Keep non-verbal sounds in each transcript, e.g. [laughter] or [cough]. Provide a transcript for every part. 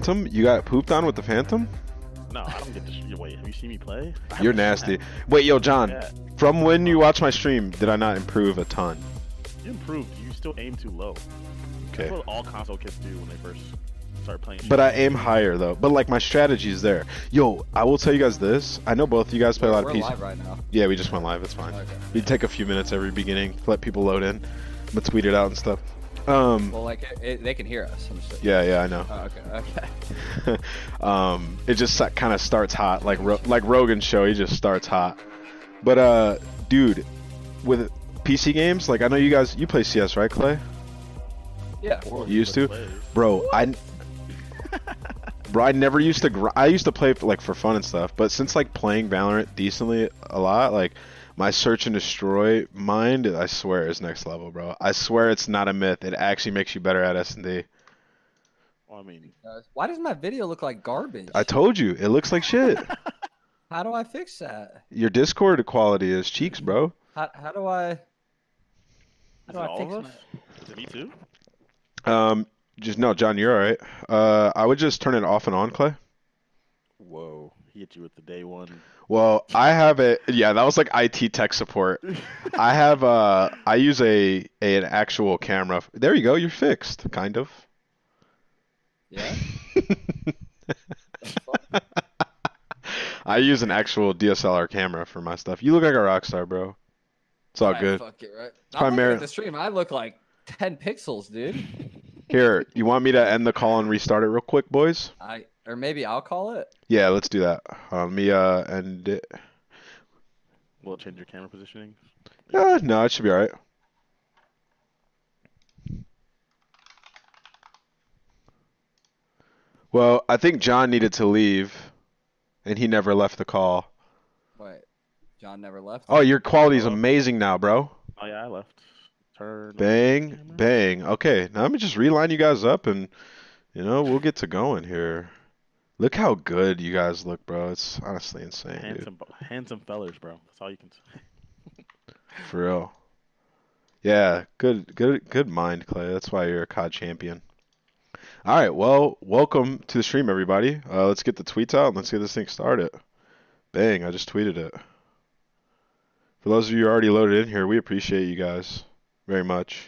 Phantom? You got pooped on with the Phantom? No, I don't get to. Sh- wait, have you seen me play? You're haven't- nasty. Wait, yo, John. Yeah, From when you watch my stream, did I not improve a ton? you improved. You still aim too low. Okay. That's what all console kids do when they first start playing. But I aim higher though. But like my strategy is there. Yo, I will tell you guys this. I know both of you guys play a lot We're of PC. live right now. Yeah, we just went live. It's fine. Okay. We take a few minutes every beginning, let people load in, but tweet it out and stuff. Um, Well, like it, it, they can hear us. I'm just, yeah, yeah, I know. Oh, okay. Okay. [laughs] um, it just kind of starts hot, like Ro- like Rogan's show. He just starts hot. But uh, dude, with PC games, like I know you guys, you play CS, right, Clay? Yeah. Or You used to? play. Bro, I, [laughs] bro, I never used to. Gr- I used to play like for fun and stuff, but since like playing Valorant decently a lot, like my search and destroy mind, I swear is next level, bro. I swear it's not a myth. It actually makes you better at S and D. Well, I mean, Why does my video look like garbage? I told you, it looks like shit. [laughs] How do I fix that? Your Discord quality is cheeks, bro. How, how do I? How is do it I all fix of my? Is it me too? Um, just no, John, you're all right. Uh, I would just turn it off and on, Clay. Whoa, he hit you with the day one. Well, I have a yeah, that was like IT tech support. [laughs] I have uh I use a, a an actual camera. There you go, you're fixed, kind of. Yeah. [laughs] I use an actual DSLR camera for my stuff. You look like a rock star, bro. It's all Alright, good. Fuck it, right? I'm Primar- the stream. I look like 10 pixels, dude. Here, you want me to end the call and restart it real quick, boys? I or maybe I'll call it. Yeah, let's do that. Uh, let me uh end it. Will it change your camera positioning? Uh, no, it should be all right. Well, I think John needed to leave, and he never left the call. Wait, John never left. Oh, your quality is amazing now, bro. Oh yeah, I left. Turn. Bang, bang. Okay, now let me just reline you guys up, and you know we'll get to going here. Look how good you guys look, bro. It's honestly insane, dude. Handsome, handsome fellers, bro. That's all you can say. [laughs] For real. Yeah, good, good, good mind, Clay. That's why you're a COD champion. All right, well, welcome to the stream, everybody. Uh, let's get the tweets out and let's get this thing started. Bang! I just tweeted it. For those of you already loaded in here, we appreciate you guys very much.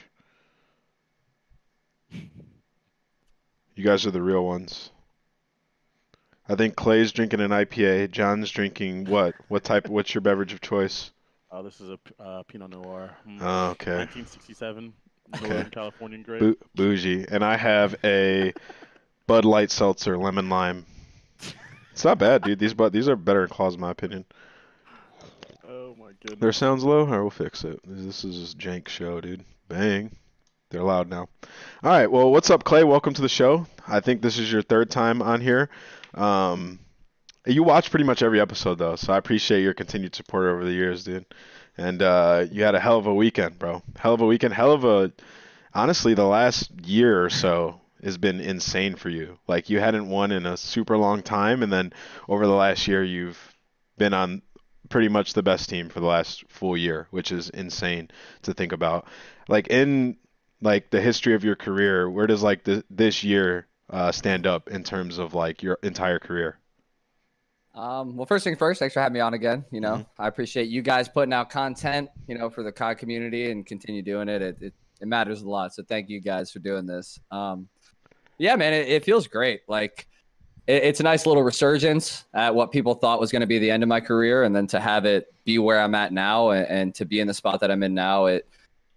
You guys are the real ones. I think Clay's drinking an IPA. John's drinking what? What type? What's your beverage of choice? Oh, this is a uh, Pinot Noir. Mm, Oh, okay. 1967, Okay. Northern Californian grape. Bou- bougie, and I have a Bud Light seltzer, lemon lime. It's not bad, dude. These but these are better in claws, in my opinion. Oh my goodness. Their sounds low. I will fix it. This is a jank show, dude. Bang. They're loud now. All right. Well, what's up, Clay? Welcome to the show. I think this is your third time on here. Um, you watch pretty much every episode though, so I appreciate your continued support over the years, dude. And uh, you had a hell of a weekend, bro. Hell of a weekend. Hell of a. Honestly, the last year or so has been insane for you. Like you hadn't won in a super long time, and then over the last year, you've been on pretty much the best team for the last full year, which is insane to think about. Like in like the history of your career, where does like the, this year uh, stand up in terms of like your entire career? Um, well, first thing first, thanks for having me on again. You know, I appreciate you guys putting out content, you know, for the COD community and continue doing it. It, it, it matters a lot. So thank you guys for doing this. Um, yeah, man, it, it feels great. Like it, it's a nice little resurgence at what people thought was going to be the end of my career. And then to have it be where I'm at now and, and to be in the spot that I'm in now, it,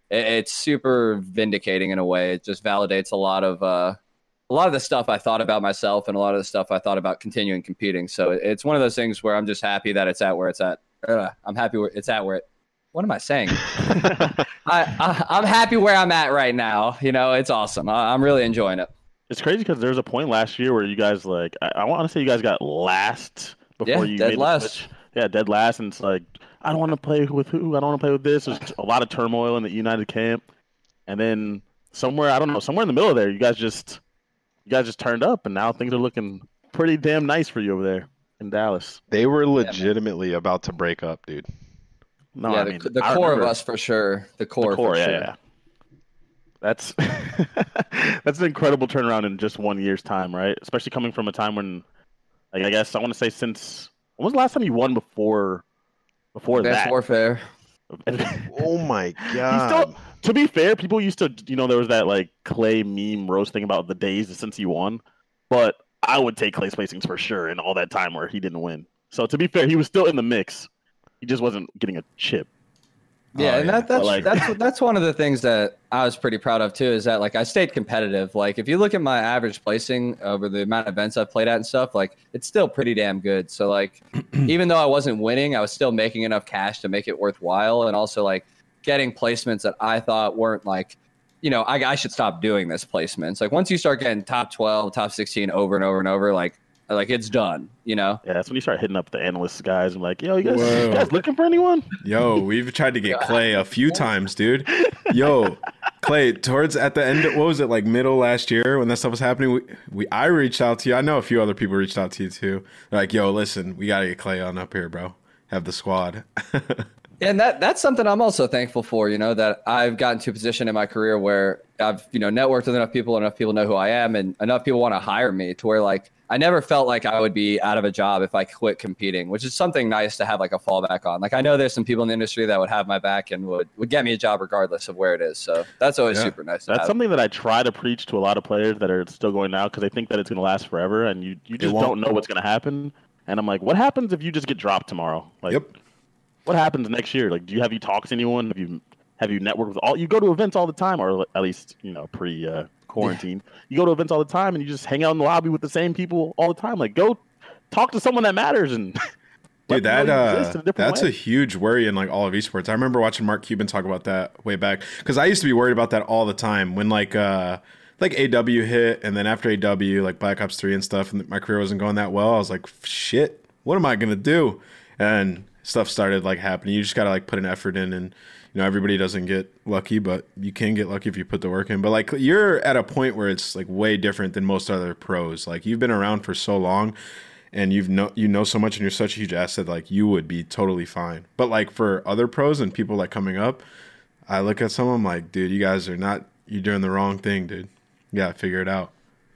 it it's super vindicating in a way. It just validates a lot of, uh, a lot of the stuff I thought about myself and a lot of the stuff I thought about continuing competing. So it's one of those things where I'm just happy that it's at where it's at. I'm happy where it's at where it. What am I saying? [laughs] I, I I'm happy where I'm at right now. You know, it's awesome. I, I'm really enjoying it. It's crazy because there was a point last year where you guys like I, I want to say you guys got last before Yeah, you dead made last. the switch. Yeah, dead last, and it's like I don't want to play with who. I don't want to play with this. There's a lot of turmoil in the United camp, and then somewhere I don't know, somewhere in the middle of there, you guys just you guys just turned up, and now things are looking pretty damn nice for you over there in Dallas. They were legitimately about to break up, dude. No, yeah, I the, mean the I core of us for sure. The core, the core, for yeah, sure. yeah. That's [laughs] That's an incredible turnaround in just one year's time, right? Especially coming from a time when, like, I guess I want to say since when was the last time you won before before Advanced that? Warfare. Oh my [laughs] He god. still, to be fair, people used to, you know, there was that like Clay meme roasting about the days since he won, but I would take Clay's placings for sure in all that time where he didn't win. So to be fair, he was still in the mix. He just wasn't getting a chip. Yeah, Oh, and yeah. that, that's Like- that's that's one of the things that I was pretty proud of too. Is that like I stayed competitive. Like if you look at my average placing over the amount of events I've played at and stuff, like it's still pretty damn good. So like [clears throat] even though I wasn't winning, I was still making enough cash to make it worthwhile, and also like getting placements that I thought weren't like, you know, I, I should stop doing this placements. Like once you start getting top twelve, top sixteen over and over and over, like like it's done. You know. Yeah, that's when you start hitting up the analysts guys and like, yo, you guys, you guys looking for anyone? Yo, we've tried to get [laughs] Clay a few times, dude. Yo, Clay, towards at the end, what was it like middle last year when that stuff was happening? We, we I reached out to you. I know a few other people reached out to you too. They're like, yo, listen, we gotta get Clay on up here, bro. Have the squad. [laughs] And that that's something I'm also thankful for, you know, that I've gotten to a position in my career where I've, you know, networked with enough people, enough people know who I am, and enough people want to hire me to where like I never felt like I would be out of a job if I quit competing, which is something nice to have like a fallback on. Like I know there's some people in the industry that would have my back and would would get me a job regardless of where it is. So that's always Yeah. super nice. To That's have. something that I try to preach to a lot of players that are still going now because they think that it's going to last forever, and you, you just don't know what's going to happen. And I'm like, what happens if you just get dropped tomorrow? Like, Yep. What happens next year? Like, do you have you talked to anyone? Have you have you networked with all? You go to events all the time, or at least you know pre uh, quarantine. You go to events all the time, and you just hang out in the lobby with the same people all the time. Like, go talk to someone that matters and. [laughs] Dude, that uh, a that's way. a huge worry in like all of esports. I remember watching Mark Cuban talk about that way back because I used to be worried about that all the time when like uh like AW hit and then after AW like Black Ops Three and stuff and my career wasn't going that well. I was like, shit, what am I gonna do? And stuff started like happening. You just gotta like put an effort in and. You know, everybody doesn't get lucky, but you can get lucky if you put the work in. But like, you're at a point where it's like way different than most other pros. Like, you've been around for so long, and you've know you know so much and you're such a huge asset like you would be totally fine but like for other pros and people like coming up i look at some of them like dude you guys are not you're doing the wrong thing dude you gotta figure it out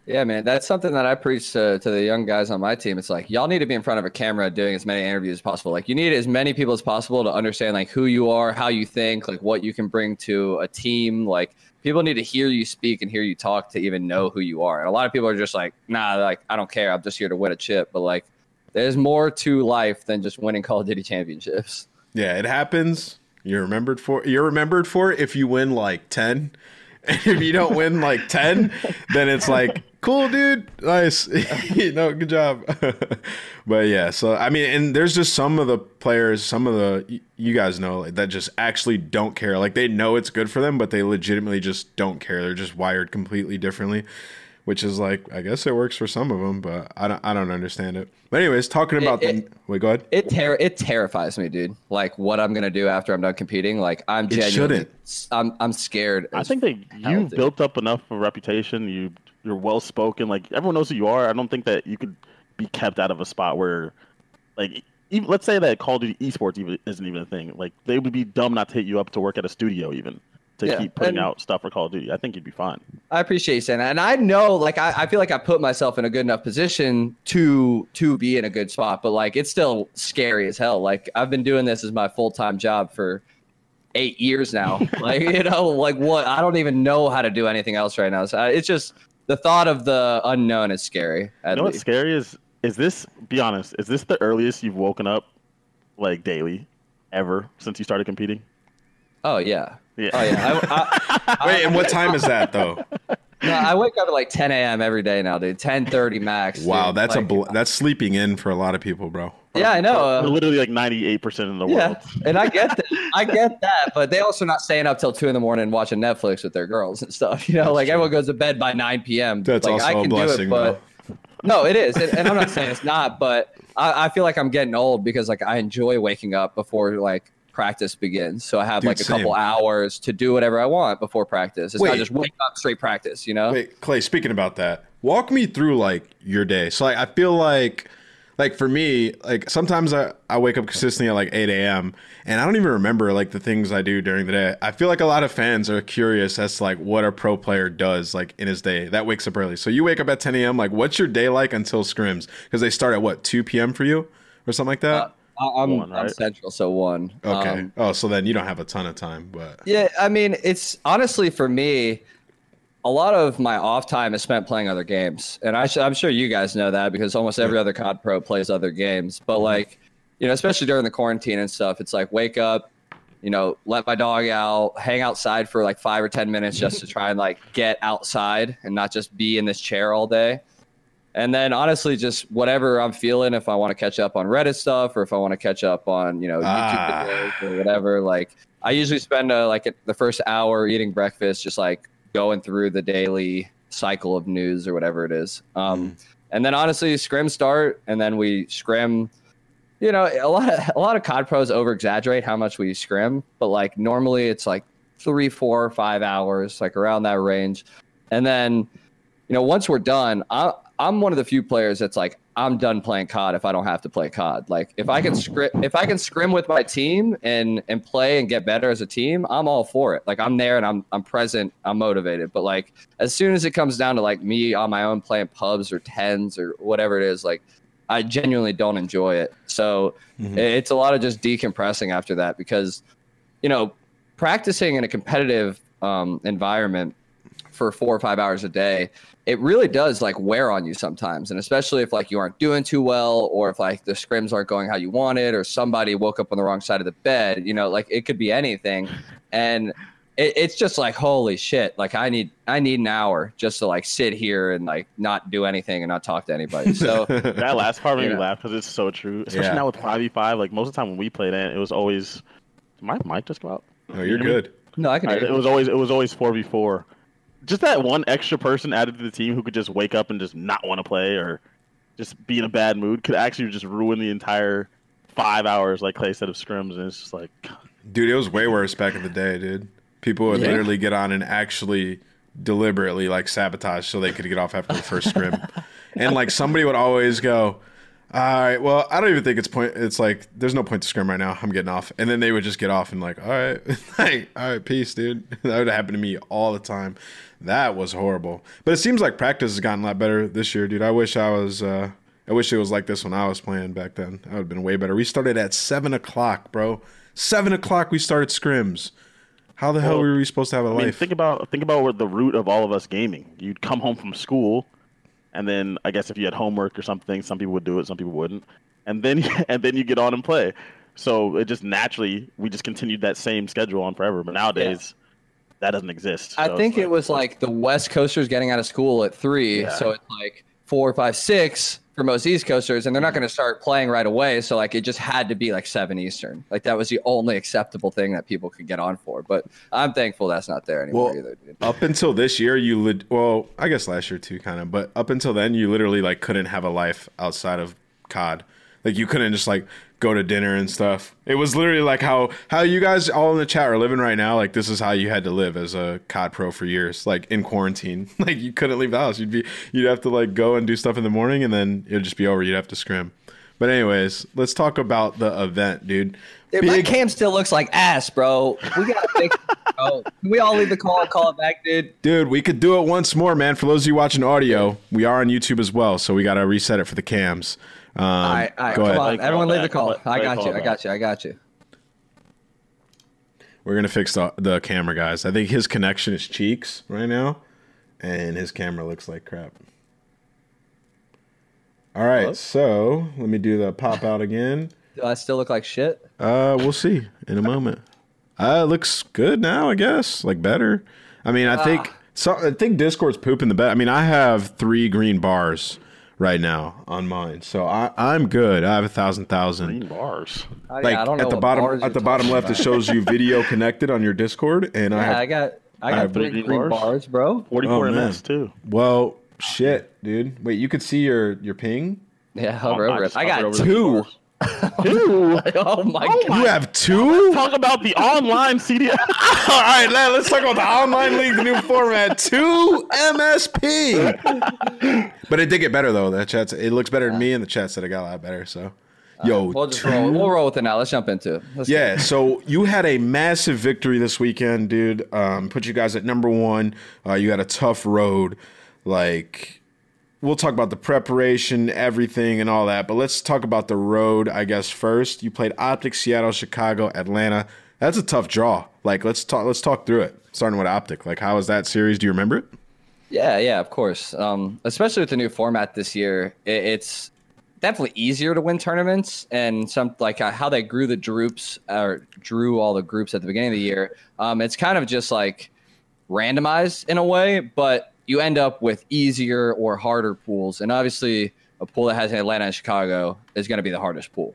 Yeah, man, that's something that I preach to, to the young guys on my team. It's like y'all need to be in front of a camera doing as many interviews as possible. Like you need as many people as possible to understand like who you are, how you think, like what you can bring to a team. Like people need to hear you speak and hear you talk to even know who you are. And a lot of people are just like, nah, like I don't care. I'm just here to win a chip. But like there's more to life than just winning Call of Duty championships. yeah it happens you're remembered for you're remembered for it if you win like 10 and [laughs] if you don't win like 10 then it's like cool dude. Nice. [laughs] You know good job. [laughs] But yeah so i mean and there's just some of the players some of the you guys know like, that just actually don't care. Like they know it's good for them but they legitimately just don't care. They're just wired completely differently which is like i guess it works for some of them but i don't i don't understand it but anyways talking about it- the wait go ahead It ter- it terrifies me, dude. Like what I'm gonna do after I'm done competing. Like I'm It genuinely, shouldn't. I'm I'm scared. I think that you've built up enough of a reputation. You you're well spoken. Like everyone knows who you are. I don't think that you could be kept out of a spot where, like, even, let's say that Call of Duty esports even isn't even a thing. Like they would be dumb not to hit you up to work at a studio even to Yeah, keep putting and- out stuff for Call of Duty. I think you'd be fine. I appreciate you saying that, and I know, like, I, I feel like I put myself in a good enough position to to be in a good spot, but like, it's still scary as hell. Like, I've been doing this as my full time job for eight years now. [laughs] like, you know, like what? I don't even know how to do anything else right now. So I, it's just the thought of the unknown is scary. You know what's scary is is this? Be honest. Is this the earliest you've woken up, like daily, ever since you started competing? Oh yeah. Yeah. Oh yeah. I, I, [laughs] wait and what time is that though [laughs] no, I wake up at like 10 a.m. every day now, dude. 10:30 max. wow dude. that's a bl- that's sleeping in for a lot of people bro yeah, I know. uh, literally like ninety eight percent in the world. Yeah, world. and I get that. [laughs] I get that, but they also not staying up till two in the morning watching Netflix with their girls and stuff. You know, like everyone goes to bed by nine p.m. That's like, also I a can blessing, do it, but no, it is, and, and I'm not saying it's not, but I, I feel like I'm getting old because like I enjoy waking up before like practice begins, so I have Dude, like a couple hours to do whatever I want before practice. It's Wait. not just wake up straight practice. You know? Wait, Clay, speaking about that, walk me through like your day. So like I feel like like for me, like sometimes I, I wake up consistently at like 8 a.m. and I don't even remember like the things I do during the day. I feel like a lot of fans are curious as to like what a pro player does like in his day that wakes up early. So you wake up at 10 a.m. Like what's your day like until scrims? Because they start at what 2 p.m. for you or something like that. Uh, I'm, One, I'm central, so one. okay. Um, oh, so then you don't have a ton of time, but Yeah, I mean, it's honestly for me, a lot of my off time is spent playing other games, and I sh- I'm sure you guys know that because almost every other COD pro plays other games. But like, you know, especially during the quarantine and stuff, it's like wake up, you know, let my dog out, hang outside for like five or ten minutes just to try and like get outside and not just be in this chair all day. And then honestly, just whatever I'm feeling, if I want to catch up on Reddit stuff or if I want to catch up on, you know, YouTube Ah. videos or whatever, like I usually spend uh, like the first hour eating breakfast, just like going through the daily cycle of news or whatever it is. Um, And then honestly, scrim start, and then we scrim. You know, a lot of a lot of COD pros over exaggerate how much we scrim, but like normally it's like three, four, five hours, like around that range. And then, you know, once we're done, I, I'm one of the few players that's like, I'm done playing COD if I don't have to play COD. Like if I can scrim, if I can scrim with my team and and play and get better as a team, I'm all for it. Like I'm there and I'm I'm present, I'm motivated. But like as soon as it comes down to like me on my own playing pubs or tens or whatever it is, like I genuinely don't enjoy it. So Mhm. it's a lot of just decompressing after that because, you know, practicing in a competitive um, environment for four or five hours a day, it really does like wear on you sometimes. And especially if like you aren't doing too well or if like the scrims aren't going how you wanted or somebody woke up on the wrong side of the bed, you know, like it could be anything. And it, it's just like, holy shit. Like I need, I need an hour just to like sit here and like not do anything and not talk to anybody. So [laughs] That last part made me laugh because it's so true. Especially Yeah. now with five v five. Like most of the time when we played it, it was always. Did my mic just go out? no, you're You me? good. no, I can Alright, hear it was always it was always four v four. Just that one extra person added to the team who could just wake up and just not want to play or just be in a bad mood could actually just ruin the entire five hours, like Clay said, of scrims. And it's just like, Dude, it was way worse back in the day, dude. People would Yeah. literally get on and actually deliberately like sabotage so they could get off after the first scrim. [laughs] and like somebody would always go, All right, well, I don't even think it's point it's like there's no point to scrim right now. I'm getting off. And then they would just get off and like, all right, [laughs] like, all right, peace, dude. [laughs] that would happen to me all the time. That was horrible. But it seems like practice has gotten a lot better this year, dude. I wish I was uh I wish it was like this when I was playing back then. That would have been way better. We started at seven o'clock, bro. Seven o'clock we started scrims. How the hell were we supposed to have a I mean, life? think about think about what the root of all of us gaming. You'd come home from school, and then I guess if you had homework or something, some people would do it, some people wouldn't, and then [laughs] and then you get on and play. So it just naturally we just continued that same schedule on forever. But nowadays, that doesn't exist. I So think it's it was like the West Coasters getting out of school at three, Yeah. so it's like four, five, six for most East Coasters, and they're not going to start playing right away. So like it just had to be like seven Eastern. Like that was the only acceptable thing that people could get on for. But I'm thankful that's not there anymore Well, either. Dude. up until this year, you lit. Well, I guess last year too, kind of. But up until then, you literally like couldn't have a life outside of COD. Like you couldn't just like go to dinner and stuff. It was literally like how how you guys all in the chat are living right now. Like this is how you had to live as a COD pro for years. Like in quarantine, [laughs] like you couldn't leave the house. You'd be you'd have to like go and do stuff in the morning, and then it'd just be over. You'd have to scrim. But anyways, let's talk about the event, dude. Dude, my Big- cam still looks like ass, bro. We got to fix it, bro. Can we all leave the call and call it back, dude? Dude, we could do it once more, man. For those of you watching audio, we are on YouTube as well, so we got to reset it for the cams. Um, all right, all right, go come ahead. on. Everyone leave the call. Play- I got call you. I got you. I got you. We're gonna fix the, the camera, guys. I think his connection is cheeks right now, and his camera looks like crap. All right, Hello? so let me do the pop out again. Do I still look like shit? Uh, we'll see in a moment. Uh, looks good now, I guess. Like better. I mean, I think so. I think Discord's pooping the bed. I mean, I have three green bars right now on mine, so I I'm good. I have a thousand thousand. green bars. Oh, Like yeah, I don't know at the bottom at the bottom talking left, it shows you video [laughs] connected on your Discord, and I have I got I got have three green green bars. bars, bro. Forty-four Oh, man. MS too. Well, shit, dude. Wait, you could see your your ping? Yeah, hover I over it. I got over the two. Bars. [laughs] Two. [laughs] oh my Oh god. You have two? Talk about the online CDL. [laughs] All right, let- let's talk about the online league, the new format. Two MSP. But it did get better though. That chat's it looks better than me, and the chat said it got a lot better. So, yo, We'll just two- roll. We'll roll with it now. Let's jump into it. Let's Yeah, so you had a massive victory this weekend, dude. Um, put you guys at number one. Uh, you had a tough road. Like, we'll talk about the preparation, everything, and all that. But let's talk about the road, I guess. First, you played Optic, Seattle, Chicago, Atlanta. That's a tough draw. Like, let's talk. Let's talk through it. Starting with Optic. Like, how was that series? Do you remember it? Yeah, yeah, of course. Um, especially with the new format this year, it, it's definitely easier to win tournaments and some like uh, how they grew the groups or drew all the groups at the beginning of the year. Um, it's kind of just like randomized in a way, but you end up with easier or harder pools. And obviously, a pool that has Atlanta and Chicago is going to be the hardest pool.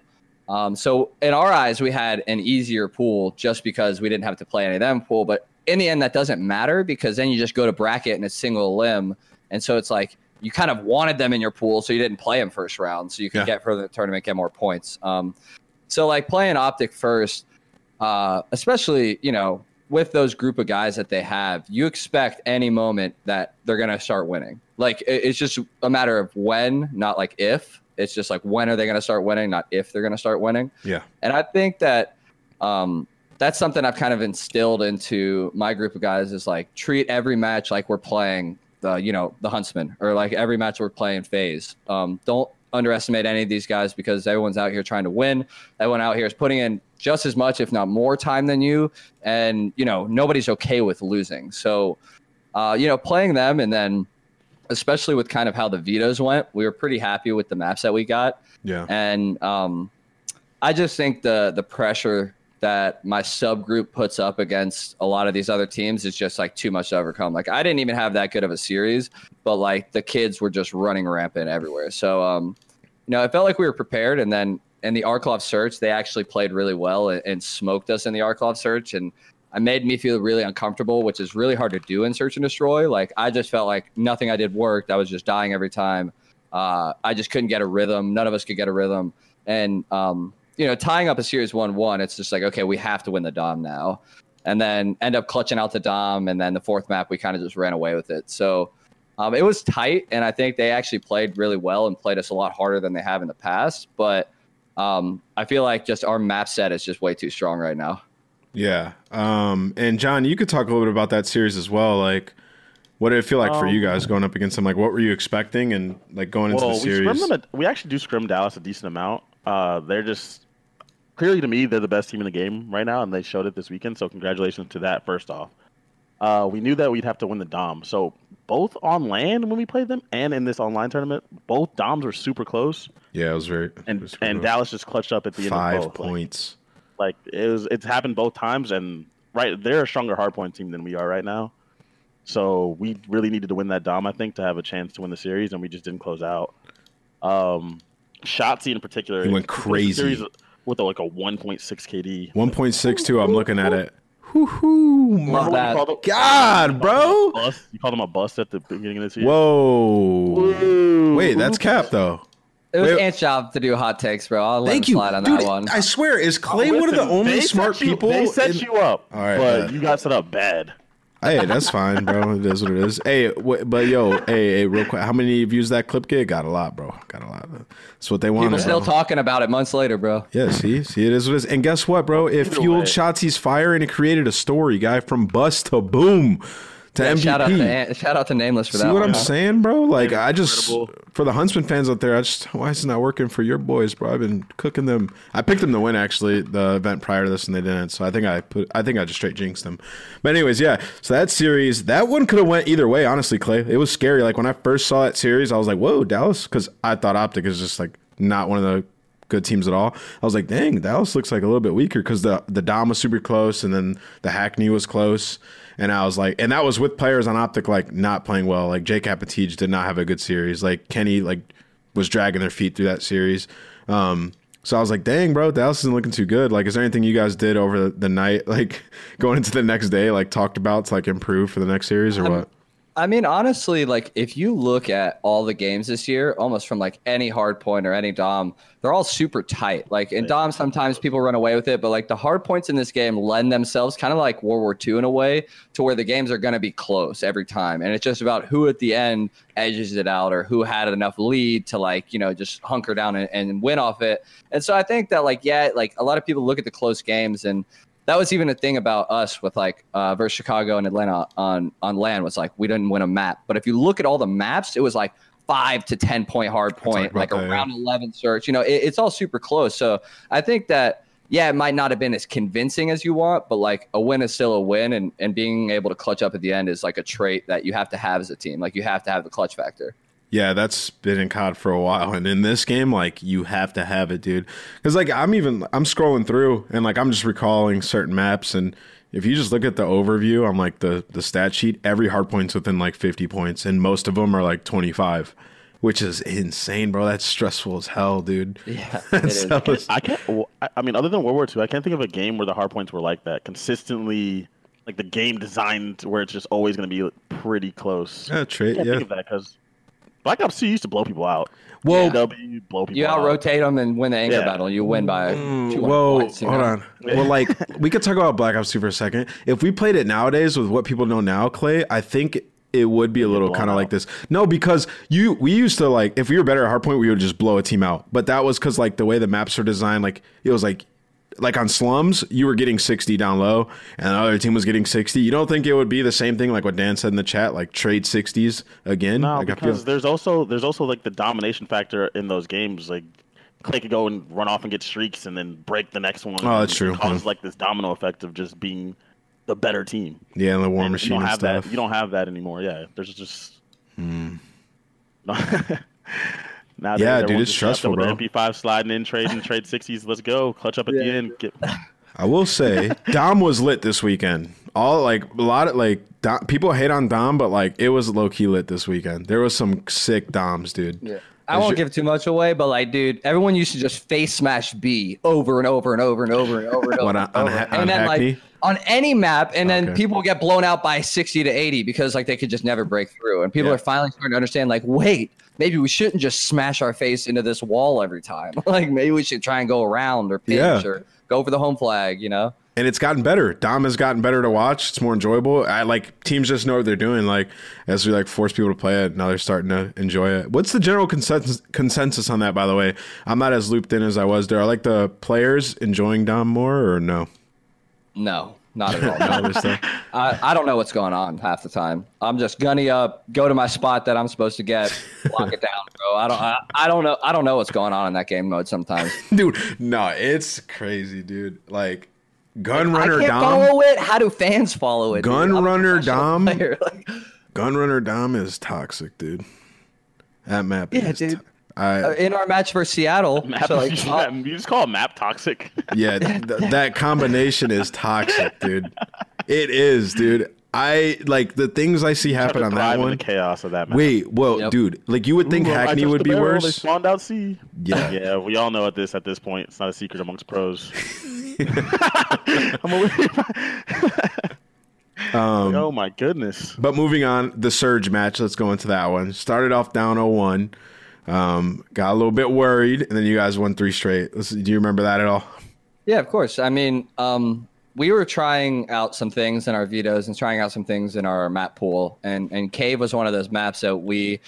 Um, so in our eyes, we had an easier pool just because we didn't have to play any of them pool. But in the end, that doesn't matter because then you just go to bracket and it's single limb, and so it's like you kind of wanted them in your pool, so you didn't play them first round, so you could Yeah. get further in the tournament, get more points. Um, so like playing optic first, uh, especially you know with those group of guys that they have, you expect any moment that they're gonna start winning. Like it's just a matter of when, not like if. It's just like when are they gonna start winning, not if they're gonna start winning. Yeah. And I think that um, that's something I've kind of instilled into my group of guys is like treat every match like we're playing the you know the Huntsmen or like every match we're playing FaZe. Um, don't underestimate any of these guys because everyone's out here trying to win. Everyone out here is putting in just as much, if not more, time than you, and you know nobody's okay with losing. So, uh, you know, playing them and then. Especially with kind of how the vetoes went, we were pretty happy with the maps that we got Yeah. and um, I just think the the pressure that my subgroup puts up against a lot of these other teams is just like too much to overcome. Like I didn't even have that good of a series, but like the kids were just running rampant everywhere. So um, you know, it felt like we were prepared, and then in the Arklov search, they actually played really well and, and smoked us in the Arklov search, and it made me feel really uncomfortable, which is really hard to do in search and destroy. Like I just felt like nothing I did worked. I was just dying every time. Uh, I just couldn't get a rhythm. None of us could get a rhythm. And, um, you know, tying up a series 1 1, it's just like, okay, we have to win the Dom now. And then end up clutching out the Dom. And then the fourth map, we kind of just ran away with it. So um, it was tight. And I think they actually played really well and played us a lot harder than they have in the past. But um, I feel like just our map set is just way too strong right now. Yeah. Um, and John, you could talk a little bit about that series as well. Like, what did it feel like for you Um, guys going up against them? Like, what were you expecting and like going into Well, the we series? scrim them. A, we actually do scrim Dallas a decent amount. Uh, they're just clearly to me they're the best team in the game right now, and they showed it this weekend. So congratulations to that. First off, uh, we knew that we'd have to win the Dom. So both on land when we played them, and in this online tournament, both Doms were super close, yeah, it was very. and was and Dallas just clutched up at the end five of both. Like- points. Like, it was, it's happened both times, and right, they're a stronger hardpoint team than we are right now. So we really needed to win that Dom, I think, to have a chance to win the series, and we just didn't close out. Um, Shotzzy in particular, He went it was a crazy. with a, like a 1.6 KD. One point six two. I'm looking at it. Whoo-hoo, my that. Him- God, bro. Bust. You called him a bust at the beginning of this season. Whoa. Ooh. Wait, that's cap though. It was Wait- Ant's job to do hot takes, bro. I'll let Thank him you, slide on dude. that one. I swear, is Clay one of the Listen, only they smart set you- people? They set in- you up, All right, but you got set up bad. Hey, that's fine, bro. It is what it is. Hey, wh- but yo, hey, hey, real quick, how many views that clip get? Got a lot, bro. Got a lot. That's what they want. People still talking about it months later, bro. Yeah, see, see, it is what it is. And guess what, bro? It fueled way. Shotzzy's fire and it created a story, guy, from bust to boom to Yeah, MVP. shout out to Ant, shout out to Nameless for See that See what one. I'm saying, bro? Like I just for the Huntsmen fans out there, I just why is it not working for your boys, bro? I've been cooking them. I picked them to win actually the event prior to this, and they didn't. So I think I put I think I just straight jinxed them. But anyways, yeah. So that series, that one could have went either way. Honestly, Clay, it was scary. Like when I first saw that series, I was like, whoa, Dallas, because I thought Optic is just like not one of the good teams at all. I was like, dang, Dallas looks like a little bit weaker because the the Dom was super close, and then the Hackney was close. And I was like, and that was with players on Optic like not playing well. Like Jake Apatij did not have a good series. Like Kenny like was dragging their feet through that series. Um, so I was like, dang, bro, Dallas isn't looking too good. Like, is there anything you guys did over the, the night, [laughs] like going into the next day, like talked about to like improve for the next series or what? I mean, honestly, like if you look at all the games this year, almost from like any hard point or any dom, they're all super tight. Like in dom, sometimes people run away with it, but like the hard points in this game lend themselves kind of like World War II in a way to where the games are going to be close every time, and it's just about who at the end edges it out or who had enough lead to like you know just hunker down and, and win off it. And so I think that like yeah, like a lot of people look at the close games and that was even a thing about us with like uh, versus Chicago and Atlanta on on land was like we didn't win a map. But if you look at all the maps, it was like five to ten point hard point, like that, around yeah. eleven search. You know, it, it's all super close. So I think that yeah, it might not have been as convincing as you want, but like a win is still a win, and and being able to clutch up at the end is like a trait that you have to have as a team. Like you have to have the clutch factor. Yeah, that's been in COD for a while, and in this game, like you have to have it, dude. Because like I'm even I'm scrolling through, and like I'm just recalling certain maps, and if you just look at the overview on like the the stat sheet, every hard point's within like 50 points, and most of them are like 25, which is insane, bro. That's stressful as hell, dude. Yeah, [laughs] it That's is. hella- I can't. I- I mean, other than World War II, I can't think of a game where the hard points were like that consistently. Like the game designed where it's just always going to be pretty close. yeah, I can't yeah. think of that because Black Ops 2 used to blow people out. Well, W blow people You out. out rotate them and win the anchor Yeah. battle. You win by Mm, 200 Whoa, points. hold know? on. Well, like we could talk about Black Ops 2 for a second. If we played it nowadays with what people know now, Clay, I think it would be a little kind of like this. No, because you we used to like if we were better at hardpoint, we would just blow a team out. But that was because like the way the maps are designed, like it was like like on slums, you were getting 60 down low, and the other team was getting 60. You don't think it would be the same thing like what Dan said in the chat, like trade 60s again? No, like, because feel, there's also there's also like the domination factor in those games. Like Clay could go and run off and get streaks and then break the next one. Oh, that's true. Cause Yeah. like this domino effect of just being the better team. yeah, and the war And machine you don't and have stuff. that. You don't have that anymore. Yeah, there's just. Hmm. [laughs] No. Nowadays, Yeah, dude, it's just stressful, bro. MP5 sliding in, trading, trade sixties. Let's go, clutch up at the end. Get, [laughs] I will say Dom was lit this weekend. All like a lot of like Dom, people hate on Dom, but like it was low key lit this weekend. There was some sick Doms, dude. Yeah. I won't give too much away, but like, dude, everyone used to just face smash B over and over and over and over and over and [laughs] over. And, on- on over. Ha- on and then Hackney? like on any map, and then Okay. people get blown out by sixty to eighty because like they could just never break through, and people Yeah. are finally starting to understand like, wait, maybe we shouldn't just smash our face into this wall every time. [laughs] like maybe we should try and go around or pinch Yeah. or go for the home flag. You know? And it's gotten better. Dom has gotten better to watch. It's more enjoyable. I like teams just know what they're doing. Like as we like force people to play it, now they're starting to enjoy it. What's the general consensus consensus on that? By the way, I'm not as looped in as I was there. Are like the players enjoying Dom more or no? No, not at all. [laughs] No, I, I don't know what's going on half the time. I'm just gunny up, go to my spot that I'm supposed to get, lock it down, bro. I don't I, I don't know I don't know what's going on in that game mode sometimes. [laughs] dude, no, it's crazy, dude. Like Gun I Runner can't Dom. follow it. How do fans follow it? dude? Gun Runner professional Dom? [laughs] Like, Gunrunner Dom is toxic, dude. That map Yeah, dude. to- I uh, in our match for Seattle, [laughs] map, so like, [laughs] uh, you just call a map toxic. [laughs] yeah, th- that combination is toxic, dude. It is, dude. I like the things I see happen on that one. the chaos of that map. Wait, well, Yep. dude, like you would think Ooh, Hackney would be barrel, They worse. spawned out C. Yeah. Yeah, we all know at this at this point. It's not a secret amongst pros. I'm over Um, oh my goodness. But moving on, the Surge match. Let's go into that one. Started off down 0-1. Um, got a little bit worried, and then you guys won three straight. Do you remember that at all? Yeah, of course. I mean, um, we were trying out some things in our vetoes and trying out some things in our map pool, and and Cave was one of those maps that we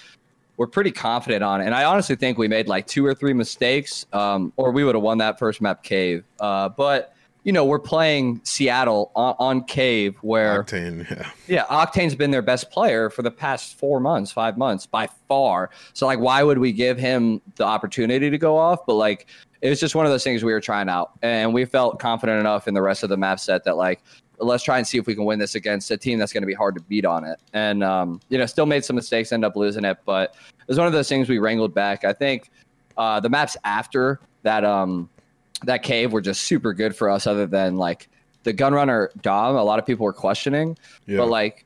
were pretty confident on. And I honestly think we made like two or three mistakes, um, or we would have won that first map, Cave. Uh, but you know, we're playing Seattle on, on Cave, where Octane, yeah. yeah, Octane's been their best player for the past four months, five months by far. So like, why would we give him the opportunity to go off? But like, it was just one of those things we were trying out, and we felt confident enough in the rest of the map set that like, let's try and see if we can win this against a team that's going to be hard to beat on it. And um, you know, still made some mistakes, end up losing it, but it was one of those things we wrangled back. I think uh, the maps after that um, that cave were just super good for us. Other than like the Gunrunner Dom, a lot of people were questioning. Yeah. But like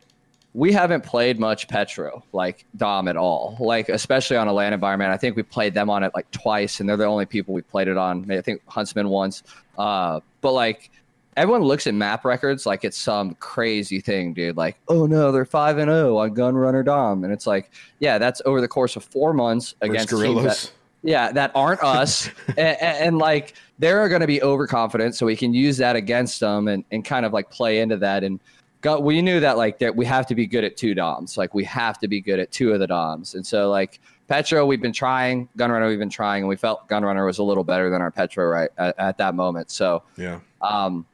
we haven't played much Petro like Dom at all. Like especially on a land environment. I think we played them on it like twice, and they're the only people we played it on. I think Huntsmen once. Uh, but like everyone looks at map records like it's some crazy thing, dude. Like, oh no, they're five and zero on Gun Runner Dom, and it's like, yeah, that's over the course of four months against teams that. Yeah, that aren't us, [laughs] and, and, like they're going to be overconfident, so we can use that against them and, and kind of like play into that. And got, we knew that like that we have to be good at two DOMs, like we have to be good at two of the DOMs, and so like Petro, we've been trying, Gunrunner, we've been trying, and we felt Gunrunner was a little better than our Petro right at, at that moment. So Yeah. um,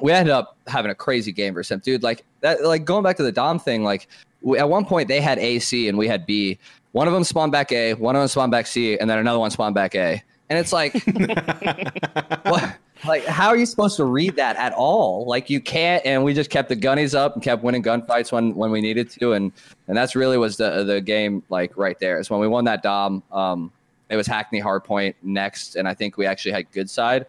we ended up having a crazy game versus him, dude. Like that, like going back to the Dom thing. Like we, at one point they had A, C, and we had B. One of them spawned back A, one of them spawned back C, and then another one spawned back A. And it's like, [laughs] what? Like, how are you supposed to read that at all? Like, you can't. And we just kept the gunnies up and kept winning gunfights when when we needed to, and and that's really was the the game like right there. Is when we won that Dom. Um, it was Hackney Hardpoint next, and I think we actually had good side.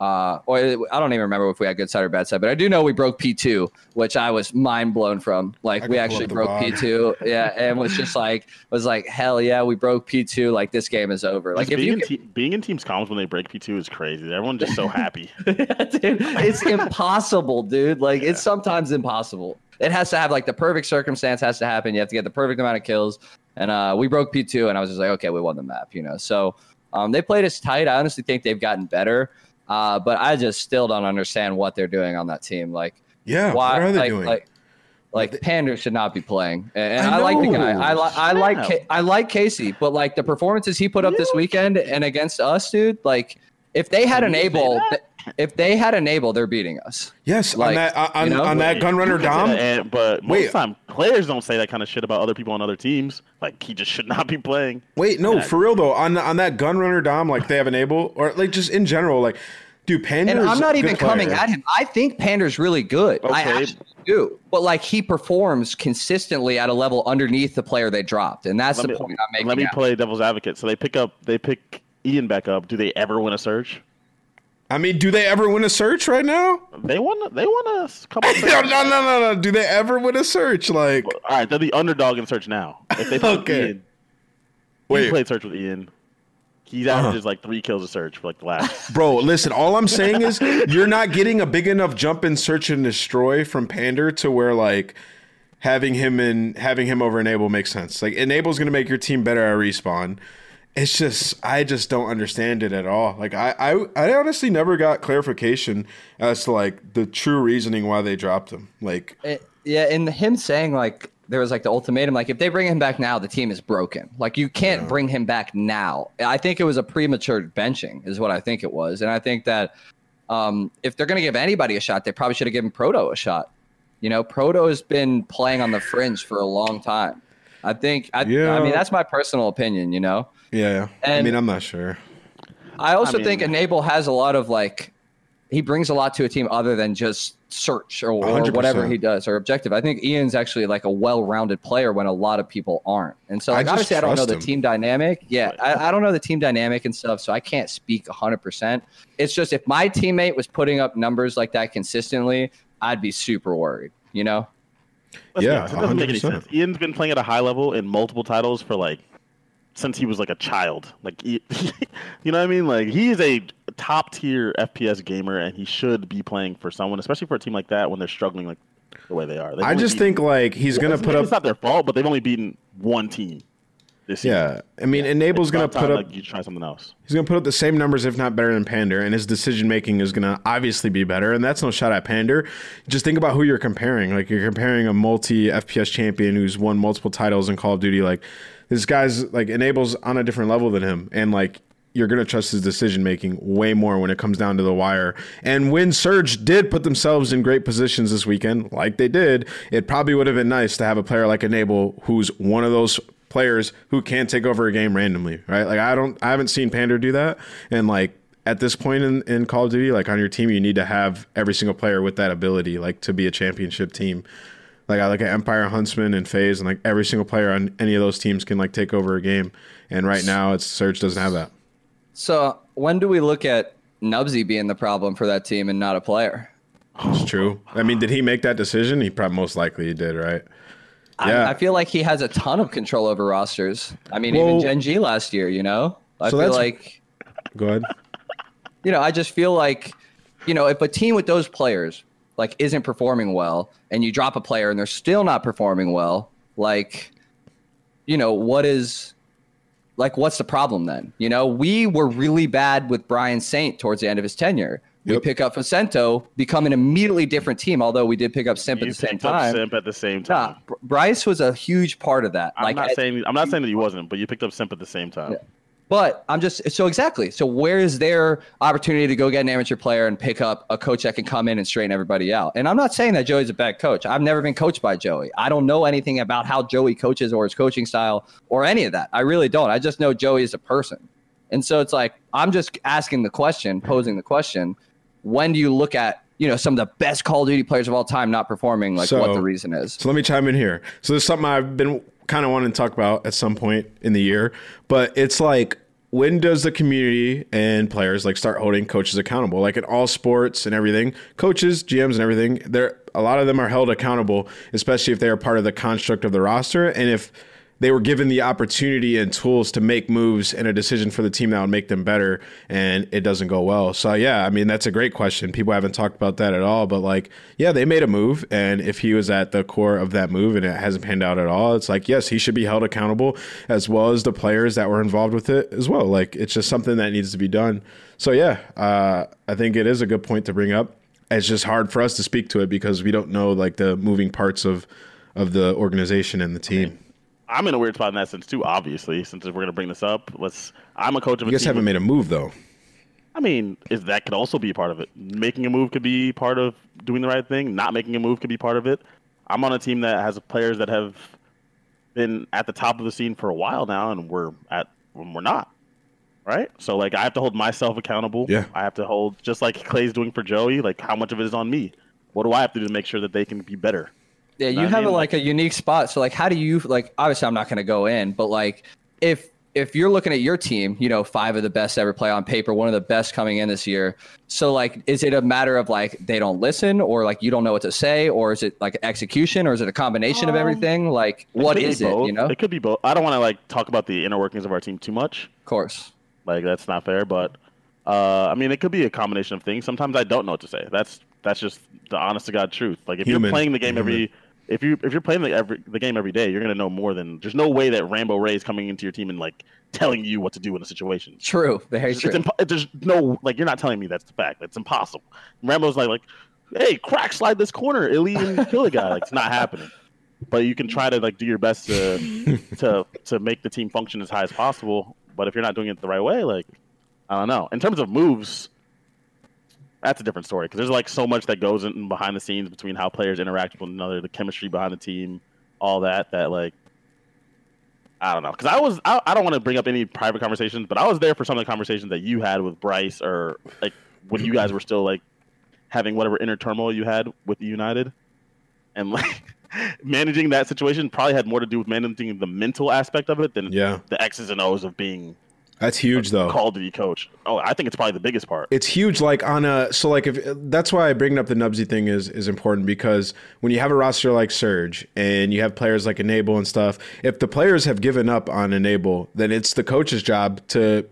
Uh, or I don't even remember if we had good side or bad side, but I do know we broke P2, which I was mind blown from. Like I we actually broke VOD. P2, [laughs] yeah, and was just like was like hell yeah, we broke P2. Like this game is over. Like if being, you in te- being in teams comms when they break P2 is crazy. Everyone's just so happy. [laughs] dude, it's impossible, dude. Like it's sometimes impossible. It has to have like the perfect circumstance has to happen. You have to get the perfect amount of kills. And uh, we broke P2, and I was just like, okay, we won the map, you know. So um, they played us tight. I honestly think they've gotten better, uh, but I just still don't understand what they're doing on that team. Like, Yeah. why? what are they like, doing? like, like Pandur should not be playing. And, and I I, like the guy. I, li- I like Snap. Ca- I like Casey, but like the performances he put up this weekend and against us, dude. Like, if they had Can you say enable, that? If they had enable, they're beating us. yes, like, on that uh, on, you know? on that Wait, gunrunner you can say dom. that, and- but most Wait. of the time, players don't say that kind of shit about other people on other teams. Like he just should not be playing. Wait, no, Yeah. for real though. On on that gunrunner dom, like they have enable or like just in general, like, dude, Panda. And I'm not even coming player. at him. I think Pandur's really good. I Okay. actually do. But like he performs consistently at a level underneath the player they dropped, and that's Let the me, point I'm making. let me out. play devil's advocate. So they pick up, they pick Ian back up. Do they ever win a search? I mean, do they ever win a search right now? They won. They won a couple. no, no, no, no, no. Do they ever win a search? Like, All right, they're the underdog in search now. If they pick Okay. Ian, Wait. he played search with Ian. He Uh-huh. like three kills a search for like the last. [laughs] bro, listen. All I'm saying is [laughs] you're not getting a big enough jump in search and destroy from Pandur to where like having him in having him over enable makes sense. Like enable's gonna make your team better at respawn. It's just I just don't understand it at all. Like I, I I honestly never got clarification as to like the true reasoning why they dropped him. Like It- yeah, and him saying like there was like the ultimatum, like if they bring him back now, the team is broken. Like you can't bring him back now. I think it was a premature benching, is what I think it was, and I think that um, if they're gonna give anybody a shot, they probably should have given Proto a shot. You know, Proto has been playing on the fringe for a long time. I think. I, Yeah. I mean, that's my personal opinion. You know. Yeah, I mean I'm not sure. I also I think Enable has a lot of like he brings a lot to a team other than just search or, or whatever he does or objective. I think Ian's actually like a well-rounded player when a lot of people aren't. And so I like, just obviously I don't know trust the team dynamic. Yeah, I, I don't know the team dynamic and stuff, so I can't speak 100%. It's just if my teammate was putting up numbers like that consistently, I'd be super worried, you know? Let's Yeah, honest, it doesn't make any sense. Ian's been playing at a high level in multiple titles for like since he was like a child. Like, he, [laughs] you know what I mean? Like, he is a top tier FPS gamer, and he should be playing for someone, especially for a team like that when they're struggling like the way they are. They've I just beaten- think like he's gonna It's- put It's up. not their fault, but they've only beaten one team this year. Yeah, I mean enable's gonna put time, up. Like, you try something else. He's gonna put up the same numbers, if not better, than Pandur, and his decision making is gonna obviously be better. And that's no shot at Pandur. Just think about who you're comparing. Like you're comparing a multi FPS champion who's won multiple titles in Call of Duty. Like this guy's like enables on a different level than him, and like you're gonna trust his decision making way more when it comes down to the wire. And when Surge did put themselves in great positions this weekend, like they did, it probably would have been nice to have a player like Enable who's one of those players who can take over a game randomly, right? Like I don't I haven't seen Pandur do that. And like at this point in, in Call of Duty, like on your team, you need to have every single player with that ability, like to be a championship team. Like I look at Empire, Huntsmen, and FaZe, and like every single player on any of those teams can like take over a game. And right now, it's Surge doesn't have that. So when do we look at Nubsy being the problem for that team and not a player? It's true. I mean, did he make that decision? He probably most likely he did, right? Yeah. I, I feel like he has a ton of control over rosters. I mean, Well- even Gen G last year, you know? I So feel like, Go ahead. you know, I just feel like you know, if a team with those players like isn't performing well, and you drop a player and they're still not performing well, like, you know, what is like what's the problem then? You know, we were really bad with Brian Saint towards the end of his tenure. We Yep. pick up Facento, become an immediately different team. Although we did pick up Simp at the same time. Simp at the same time. Nah, Bryce was a huge part of that. I'm like, not saying I'm not saying that he wasn't, but you picked up Simp at the same time. Yeah. But I'm just so exactly. So where is their opportunity to go get an amateur player and pick up a coach that can come in and straighten everybody out? And I'm not saying that Joey's a bad coach. I've never been coached by Joey. I don't know anything about how Joey coaches or his coaching style or any of that. I really don't. I just know Joey is a person. And so it's like I'm just asking the question, posing the question, when do you look at, you know, some of the best Call of Duty players of all time not performing, like what the reason is? So let me chime in here. So there's something I've been kind of wanted to talk about at some point in the year, but it's like when does the community and players like start holding coaches accountable? Like in all sports and everything, coaches, GMs and everything, they're a lot of them are held accountable, especially if they are part of the construct of the roster and if they were given the opportunity and tools to make moves and a decision for the team that would make them better and it doesn't go well. So yeah, I mean that's a great question. People haven't talked about that at all, but like yeah, they made a move and if he was at the core of that move and it hasn't panned out at all, it's like yes, he should be held accountable as well as the players that were involved with it as well. Like it's just something that needs to be done. So yeah, uh, I think it is a good point to bring up. It's just hard for us to speak to it because we don't know like the moving parts of of the organization and the team. I'm in a weird spot in that sense too. Obviously, since we're gonna bring this up, let's. I'm a coach of a You guys haven't with- made a move though. I mean, is that could also be a part of it. Making a move could be part of doing the right thing. Not making a move could be part of it. I'm on a team that has players that have been at the top of the scene for a while now, and we're at when we're not. Right. So like, I have to hold myself accountable. Yeah. I have to hold just like Clay's doing for Joey. Like, how much of it is on me? What do I have to do to make sure that they can be better? Yeah, know you what I have a, like a unique spot. So like, how do you like? Obviously, I'm not going to go in, but like, if if you're looking at your team, you know, five of the best ever play on paper, one of the best coming in this year. So like, is it a matter of like they don't listen, or like you don't know what to say, or is it like execution, or is it a combination of Um, everything? Like, It what could be is it? You know, it could be both. I don't want to like talk about the inner workings of our team too much. of course. Like that's not fair, but uh, I mean, it could be a combination of things. Sometimes I don't know what to say. That's that's just the honest to god truth. Like if Human. you're playing the game Human. every, if you if you're playing the every the game every day, you're gonna know more than. There's no way that Rambo Ray is coming into your team and like telling you what to do in a situation. True, very It's, true. it's impo- there's no like you're not telling me that's the fact. That's impossible. Rambo's like like, hey, crack slide this corner. It'll even kill a guy. Like it's not happening. But you can try to like do your best to [laughs] to to make the team function as high as possible. But if you're not doing it the right way, like I don't know. In terms of moves, that's a different story because there's like so much that goes in behind the scenes between how players interact with one another, the chemistry behind the team, all that. That like I don't know because I was I, I don't want to bring up any private conversations, but I was there for some of the conversations that you had with Bryce or like when you guys were still like having whatever inner turmoil you had with the United, and [laughs] like managing that situation probably had more to do with managing the mental aspect of it than Yeah, the X's and O's of being that's huge though. Call of Duty coach. Oh, I think it's probably the biggest part. it's huge like on a so like if that's why bringing up the nubsy thing is is important because when you have a roster like surge and you have players like enable and stuff if the players have given up on enable then it's the coach's job to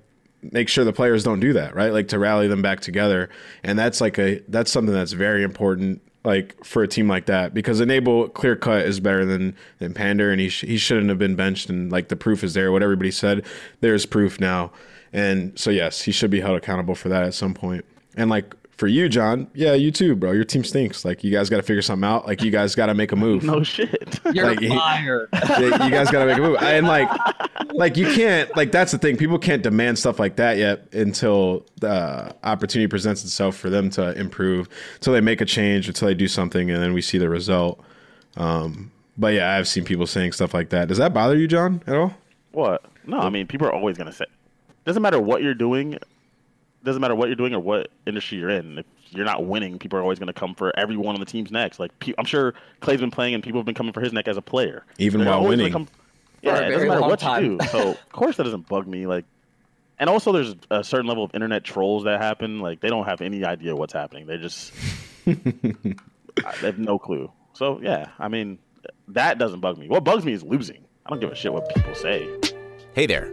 make sure the players don't do that right like to rally them back together and that's like a that's something that's very important like for a team like that because enable clear cut is better than than Pandur and he, sh- he shouldn't have been benched and like the proof is there. What everybody said there's proof now. And so yes he should be held accountable for that at some point. And like for you john yeah you too bro your team stinks like you guys got to figure something out like you guys got to make a move [laughs] No shit. You're like, he- fired. [laughs] Yeah, you guys got to make a move and like like you can't like that's the thing people can't demand stuff like that yet until the opportunity presents itself for them to improve until they make a change until they do something and then we see the result um but yeah i've seen people saying stuff like that does that bother you john at all What? No, I mean people are always gonna say. Doesn't matter what you're doing. Doesn't matter what you're doing or what industry you're in. If you're not winning, people are always gonna come for everyone on the team's necks. Like pe- I'm sure Clay's been playing, and people have been coming for his neck as a player, Even They're while winning. Come, yeah, it doesn't matter what time. you do. [laughs] So of course that doesn't bug me. Like, and also there's a certain level of internet trolls that happen. Like they don't have any idea what's happening. They just [laughs] they have no clue. So yeah, I mean that doesn't bug me. What bugs me is losing. I don't give a shit what people say. Hey there.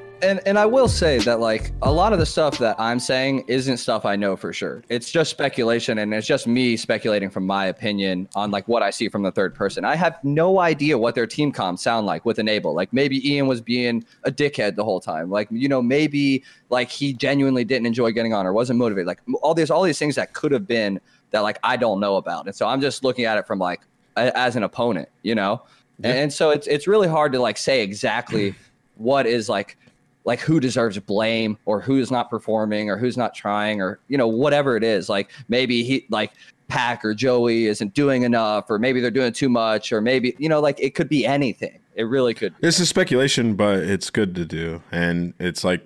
and and I will say that like a lot of the stuff that I'm saying isn't stuff I know for sure. It's just speculation and it's just me speculating from my opinion on like what I see from the third person. I have no idea what their team comms sound like with Enable. Like maybe Ian was being a dickhead the whole time. Like you know maybe like he genuinely didn't enjoy getting on or wasn't motivated. Like all these all these things that could have been that like I don't know about. And so I'm just looking at it from like a, as an opponent, you know. Yeah. And, and so it's it's really hard to like say exactly [clears throat] what is like like who deserves blame or who's not performing or who's not trying or you know whatever it is. Like maybe he like pack or joey isn't doing enough or maybe they're doing too much or maybe you know like it could be anything. It really could be. this is speculation but it's good to do. And it's like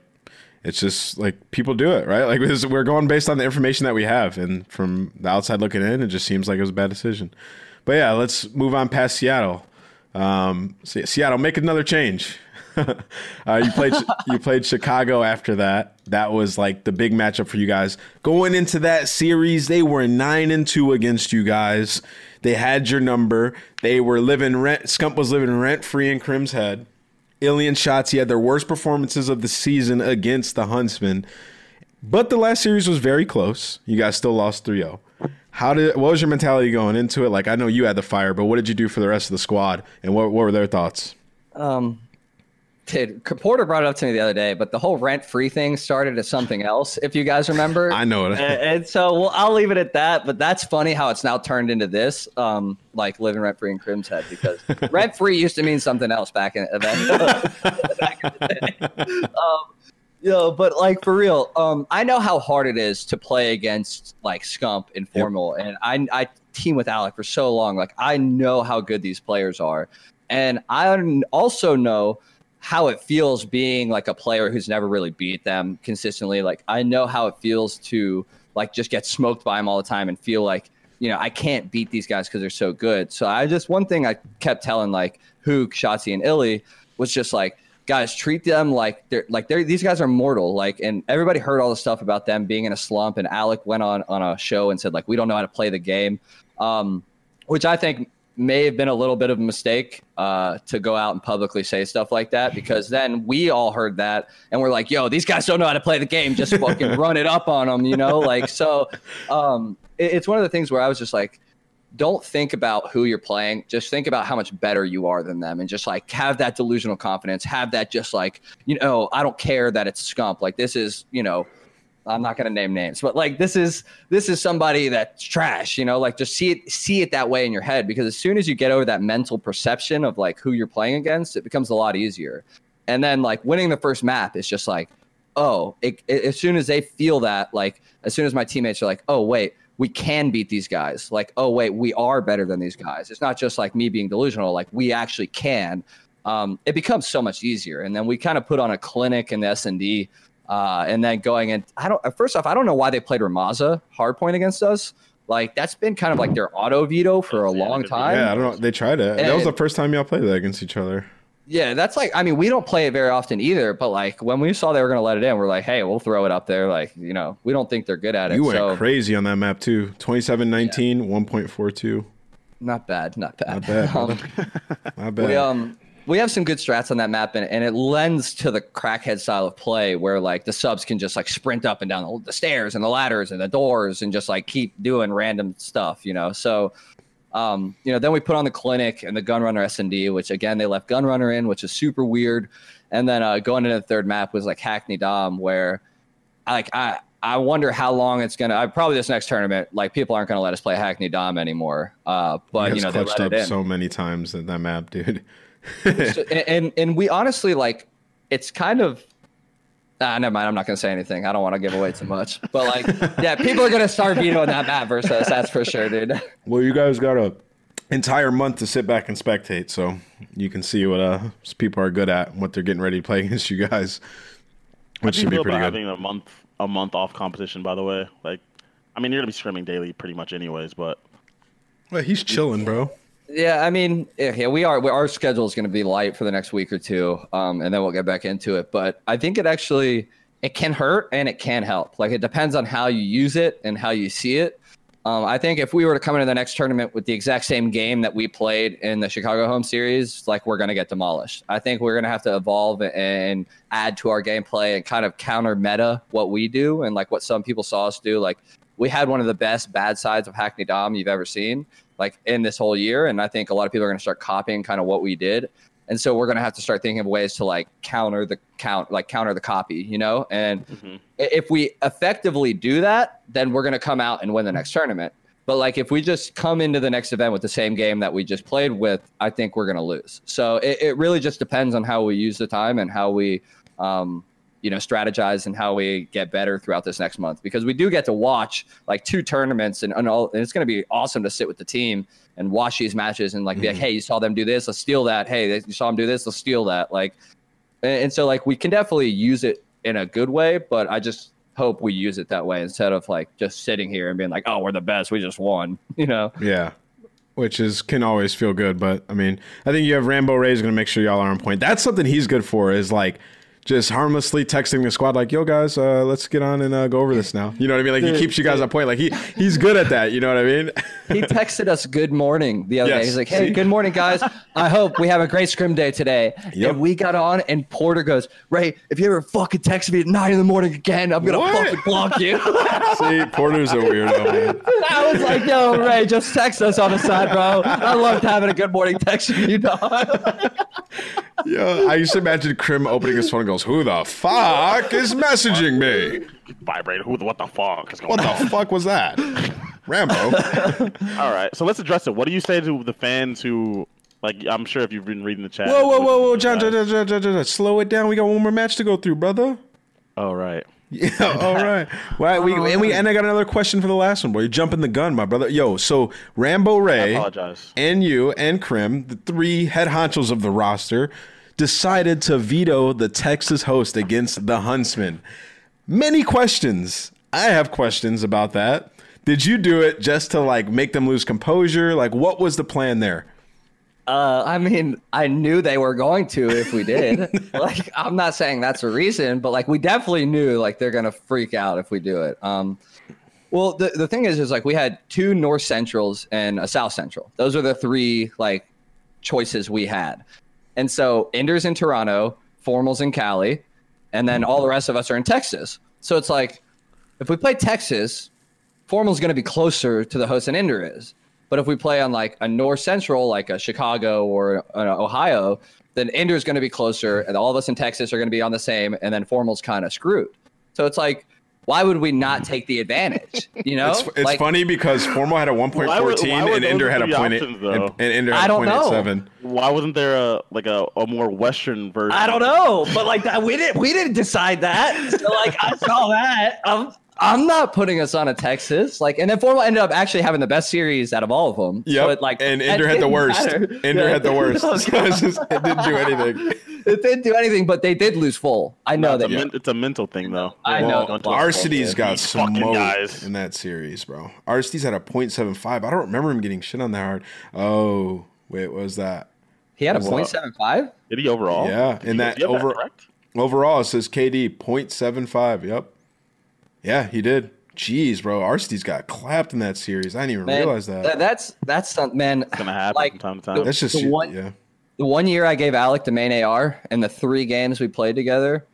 it's just like people do it right? Like we're going based on the information that we have. And from the outside looking in it just seems like it was a bad decision. But yeah let's move on past seattle. Um, seattle make another change [laughs] uh, you played you played Chicago after that. That was like the big matchup for you guys. Going into that series, they were nine and two against you guys. They had your number. They were living rent. Scump was living rent free in Crim's head. iLLeY shots. He had their worst performances of the season against the Huntsmen. But the last series was very close. You guys still lost 3-0. How did what was your mentality going into it? Like I know you had the fire, but what did you do for the rest of the squad and what, what were their thoughts? Um, Dude, Porter brought it up to me the other day, but the whole rent free thing started as something else, if you guys remember. [laughs] I know it. And, and, so, well, I'll leave it at that. But that's funny how it's now turned into this, um, like living rent free in Crim's head, because [laughs] rent free used to mean something else back in, [laughs] back in the day. Um, you know, but like for real, um, I know how hard it is to play against like Scump in formal, yep. and I I team with Alec for so long. Like I know how good these players are, and I also know how it feels being like a player who's never really beat them consistently. Like I know how it feels to like just get smoked by them all the time and feel like you know I can't beat these guys because they're so good. So I just one thing I kept telling like Huke, Shotzzy, and iLLeY was just like guys treat them like they're like they're these guys are mortal like and everybody heard all the stuff about them being in a slump and alec went on on a show and said like we don't know how to play the game um, which i think may have been a little bit of a mistake uh, to go out and publicly say stuff like that because then we all heard that and we're like, yo, these guys don't know how to play the game. Just fucking [laughs] run it up on them, you know? Like, so um, it, it's one of the things where I was just like, don't think about who you're playing. Just think about how much better you are than them and just like have that delusional confidence. Have that just like, you know, I don't care that it's scump. Like, this is, you know, I'm not going to name names, but like this is this is somebody that's trash, you know, like just see it see it that way in your head because as soon as you get over that mental perception of like who you're playing against, it becomes a lot easier. And then like winning the first map is just like, oh, it, it, as soon as they feel that, like as soon as my teammates are like, oh wait, we can beat these guys. Like, oh wait, we are better than these guys. It's not just like me being delusional. Like we actually can. Um, it becomes so much easier. And then we kind of put on a clinic in the S and D uh, and then going and I don't. First off, I don't know why they played Rammaza hardpoint against us. Like that's been kind of like their auto veto for a long time. Yeah, I don't know. They tried it. And, that was the first time y'all played that against each other. Yeah, that's like I mean we don't play it very often either, but like when we saw they were gonna let it in, we're like, hey, we'll throw it up there. Like you know, we don't think they're good at it. You went so. crazy on that map too. 27-19, yeah. 1.42. Not bad, not bad. Not bad. [laughs] um, not bad. We um we have some good strats on that map and, and it lends to the crackhead style of play where like the subs can just like sprint up and down the stairs and the ladders and the doors and just like keep doing random stuff you know so um, you know then we put on the clinic and the gunrunner snd which again they left gunrunner in which is super weird and then uh, going into the third map was like hackney dom where like i I wonder how long it's gonna. I probably this next tournament, like people aren't gonna let us play Hackney Dom anymore. Uh, but you know, they let it in. so many times in that map, dude and and we honestly like it's kind of Ah, never mind. I'm not going to say anything. I don't want to give away too much. But like, yeah, people are going to start vetoing that map versus that's for sure, dude. Well, you guys got a entire month to sit back and spectate, so you can see what uh people are good at, and what they're getting ready to play [laughs] against you guys, which should be pretty good. Having a month a month off competition, by the way, like, I mean, you're gonna be scrimming daily pretty much anyways, but. Well, he's chilling, bro. Yeah, I mean, yeah, we are. we- Our schedule is going to be light for the next week or two, um, and then we'll get back into it. But I think it actually it can hurt and it can help. Like it depends on how you use it and how you see it. Um, I think if we were to come into the next tournament with the exact same game that we played in the Chicago home series, like we're going to get demolished. I think we're going to have to evolve and add to our gameplay and kind of counter meta what we do and like what some people saw us do. Like we had one of the best bad sides of Hackney Dom you've ever seen, like in this whole year. And I think a lot of people are going to start copying kind of what we did. And so we're going to have to start thinking of ways to like counter the count, like counter the copy, you know? And Mhm. if we effectively do that, then we're going to come out and win the next tournament. But like if we just come into the next event with the same game that we just played with, I think we're going to lose. So it, it really just depends on how we use the time and how we, um, you know, strategize and how we get better throughout this next month. Because we do get to watch like two tournaments and, and, all, and it's going to be awesome to sit with the team and watch these matches and like be like, mm-hmm. hey, you saw them do this, let's steal that. Hey, you saw them do this, let's steal that. Like, and, and so like we can definitely use it in a good way, but I just hope we use it that way instead of like just sitting here and being like, oh, we're the best, we just won, [laughs] you know. Yeah. Which is can always feel good, but I mean, I think you have Rambo Ray's gonna make sure y'all are on point. That's something he's good for is like just harmlessly texting the squad like, "Yo guys, uh, let's get on and uh, go over this now." You know what I mean? Like he keeps you guys on point. Like he he's good at that. You know what I mean? [laughs] He texted us good morning the other Yes. day. He's like, hey, good morning, guys. I hope we have a great scrim day today. Yep. And we got on, and Porter goes, Ray, if you ever fucking text me at nine in the morning again, I'm gonna What? fucking block you. [laughs] See, Porter's a weirdo. Man. I was like, yo, Ray, just text us on the side, bro. I loved having a good morning text from you, dog. [laughs] Yeah, I used to imagine Krim opening his phone and goes, "Who the fuck is messaging me? Vibrate. Who? the- What the fuck is going on? What on? the fuck was that?" Rambo. [laughs] All right. So let's address it. What do you say to the fans who, like, I'm sure if you've been reading the chat. Whoa, whoa, whoa, whoa, John, John, John, John, John, John, slow it down. We got one more match to go through, brother. Oh right. Yeah, all right. Well, we, and we and I got another question for the last one, boy. You're jumping the gun, my brother. Yo, so Rambo I Ray apologize. and you and Krim, the three head honchos of the roster, decided to veto the Texas host against the Huntsmen. Many questions. I have questions about that. Did you do it just to like make them lose composure? Like, what was the plan there? Uh, I mean, I knew they were going to if we did. [laughs] like, I'm not saying that's a reason, but like, we definitely knew like they're gonna freak out if we do it. Um, well, the the thing is, is like we had two North Centrals and a South Central. Those are the three like choices we had, and so Enders in Toronto, Formals in Cali, and then all the rest of us are in Texas. So it's like, if we play Texas, Formal's going to be closer to the host than Ender is. But if we play on like a North Central, like a Chicago or an Ohio, then Ender's going to be closer, and all of us in Texas are going to be on the same, and then Formal's kind of screwed. So it's like, why would we not take the advantage? You know, It's, it's Like, funny because Formal had a 1.14 Why would- why would and Ender had a three point eight, options, though? and, and Ender I had a don't point eight know. seven. Why wasn't there a like a, a more Western version? I don't know, but like that, we didn't we didn't decide that. So like I saw that. I'm I'm not putting us on a Texas. Like, and then Formal ended up actually having the best series out of all of them. Yeah. So like, and that Ender had the worst. matter. Ender Yeah. had the [laughs] oh, worst. No, So it's just- it didn't do anything. [laughs] it didn't do anything, but they did lose full. I know it's, that. a it's a mental thing though. I Well, know. don't do Well, it. Arcitys got These fucking smoked guys. in that series, bro. Arcitys had a .75. I don't remember him getting shit on that hard. Oh, wait, what was that? He had a What's point up? seven five. Did he overall? Yeah, Did and you- that do you have over- correct? Overall, it says KD .75. Yep. Yeah, he did. Jeez, bro. Arcitys got clapped in that series. I didn't even Man, realize that. th- that's that's some man. It's gonna happen Like, from time to time. That's just the one- yeah. The one year I gave Alec the main AR, and the three games we played together,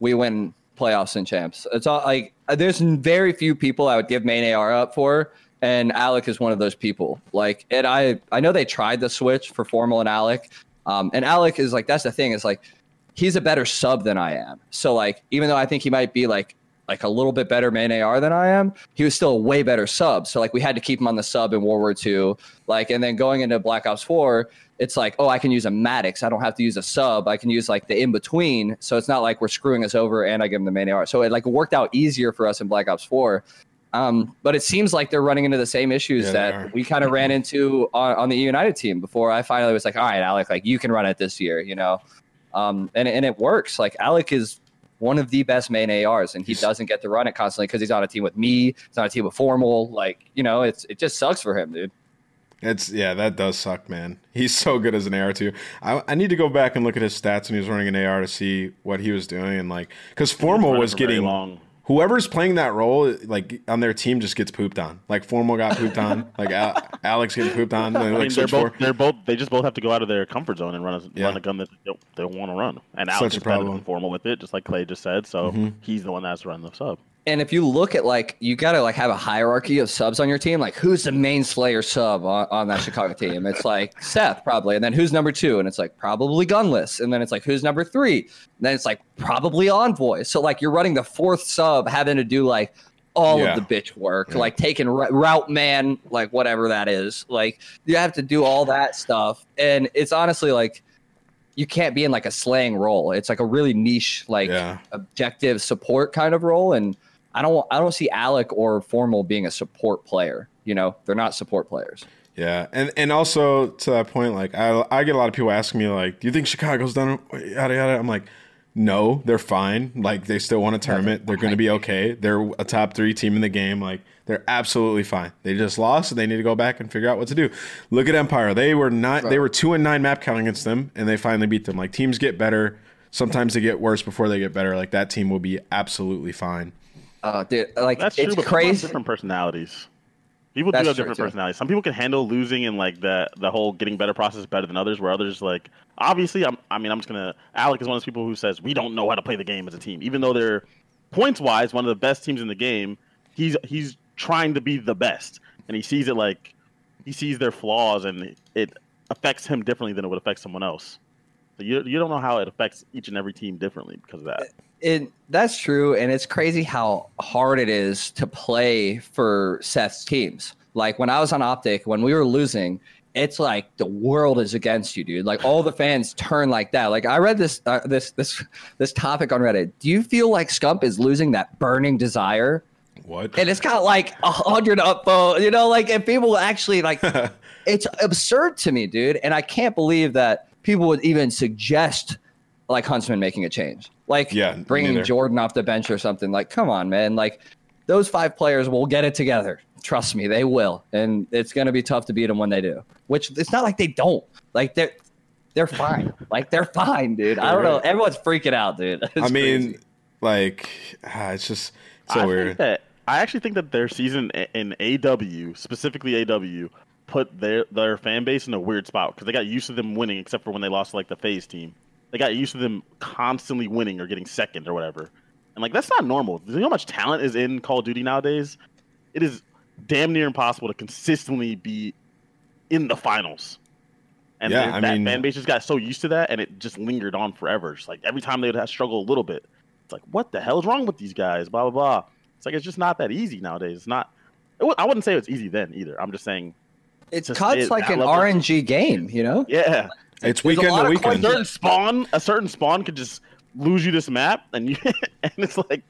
we win playoffs and champs. It's all like uh, there's very few people I would give main AR up for, and Alec is one of those people. Like, and I I know they tried the switch for Formal and Alec, um, and Alec is like that's the thing is like he's a better sub than I am. So like even though I think he might be like like a little bit better main AR than I am, he was still a way better sub. So like we had to keep him on the sub in World War II. Like and then going into Black Ops 4, it's like, oh, I can use a Maddox. I don't have to use a sub. I can use like the in between. So it's not like we're screwing us over and I give him the main AR. So it like worked out easier for us in Black Ops 4. Um, but it seems like they're running into the same issues Yeah, that we kind of [laughs] ran into on, on the United team before I finally was like, all right, Alec, like you can run it this year, you know? Um, and, and it works. Like Alec is one of the best main ARs, and he doesn't get to run it constantly because he's on a team with me. He's on a team with Formal. Like you know, it's it just sucks for him, dude. It's yeah, that does suck, man. He's so good as an AR too. I, I need to go back and look at his stats when he was running an AR to see what he was doing and like because Formal was getting long. Whoever's playing that role like on their team just gets pooped on. Like Formal got pooped on, [laughs] like Al- Alex getting pooped on. And I mean, they're both they're both they just both have to go out of their comfort zone and run a Yeah. run a gun that they don't, they want to run. And Such Alex a is better than formal with it, just like Clay just said. So Mhm. he's the one that's running the sub. And if you look at like you gotta like have a hierarchy of subs on your team, like who's the main Slayer sub on, on that Chicago team? It's like Seth probably, and then who's number two? And it's like probably Gunless, and then it's like who's number three? And then it's like probably Envoy. So like you're running the fourth sub, having to do like all Yeah. of the bitch work, Yeah. like taking r- route man, like whatever that is. Like you have to do all that stuff, and it's honestly like you can't be in like a slaying role. It's like a really niche, like Yeah. objective support kind of role and I don't I don't see Alec or Formal being a support player. You know, they're not support players. Yeah, and and also to that point, like I I get a lot of people asking me like, do you think Chicago's done yada yada? I'm like, no, they're fine. Like they still won a tournament. They're going to be okay. They're a top three team in the game. Like they're absolutely fine. They just lost, and they need to go back and figure out what to do. Look at Empire. They were not. They were two and nine map count against them, and they finally beat them. Like teams get better. Sometimes they get worse before they get better. Like that team will be absolutely fine. Uh, dude, like That's it's true, crazy. different personalities. People That's do have different too. personalities. Some people can handle losing and like the the whole getting better process better than others. Where others like obviously, I'm, I mean, I'm just gonna. Alec is one of those people who says we don't know how to play the game as a team, even though they're points wise one of the best teams in the game. He's he's trying to be the best, and he sees it like he sees their flaws, and it affects him differently than it would affect someone else. So you you don't know how it affects each and every team differently because of that. It, that's true, and it's crazy how hard it is to play for Seth's teams. Like when I was on Optic, when we were losing, it's like the world is against you, dude. Like all the fans turn like that. Like I read this uh, this this this topic on Reddit. Do you feel like Scump is losing that burning desire? What? And it's got like a hundred upvote, you know, like if people actually like [laughs] it's absurd to me, dude. And I can't believe that people would even suggest like Huntsmen making a change, like Yeah, bringing neither. Jordan off the bench or something. Like, come on, man. Like those five players will get it together. Trust me, they will. And it's gonna be tough to beat them when they do. Which it's not like they don't. Like they're they're fine. [laughs] like they're fine, dude. I don't know. Everyone's freaking out, dude. [laughs] It's I mean, crazy. like, ah, it's just so I weird. think that I actually think that their season in AW, specifically AW, put their their fan base in a weird spot because they got used to them winning, except for when they lost like the FaZe team. They got used to them constantly winning or getting second or whatever, and like that's not normal. Do you know how much talent is in Call of Duty nowadays? It is damn near impossible to consistently be in the finals. And Yeah, then I that mean- fan base just got so used to that, and it just lingered on forever. Just like every time they would have struggle a little bit, it's like, what the hell is wrong with these guys? Blah blah blah. It's like it's just not that easy nowadays. It's not. It, wa- I wouldn't say it's easy then either. I'm just saying, it's just- cuts like that an level- RNG game, you know? yeah, It's There's a weekend to of a certain spawn, a certain spawn could just lose you this map, and you, [laughs] and it's like,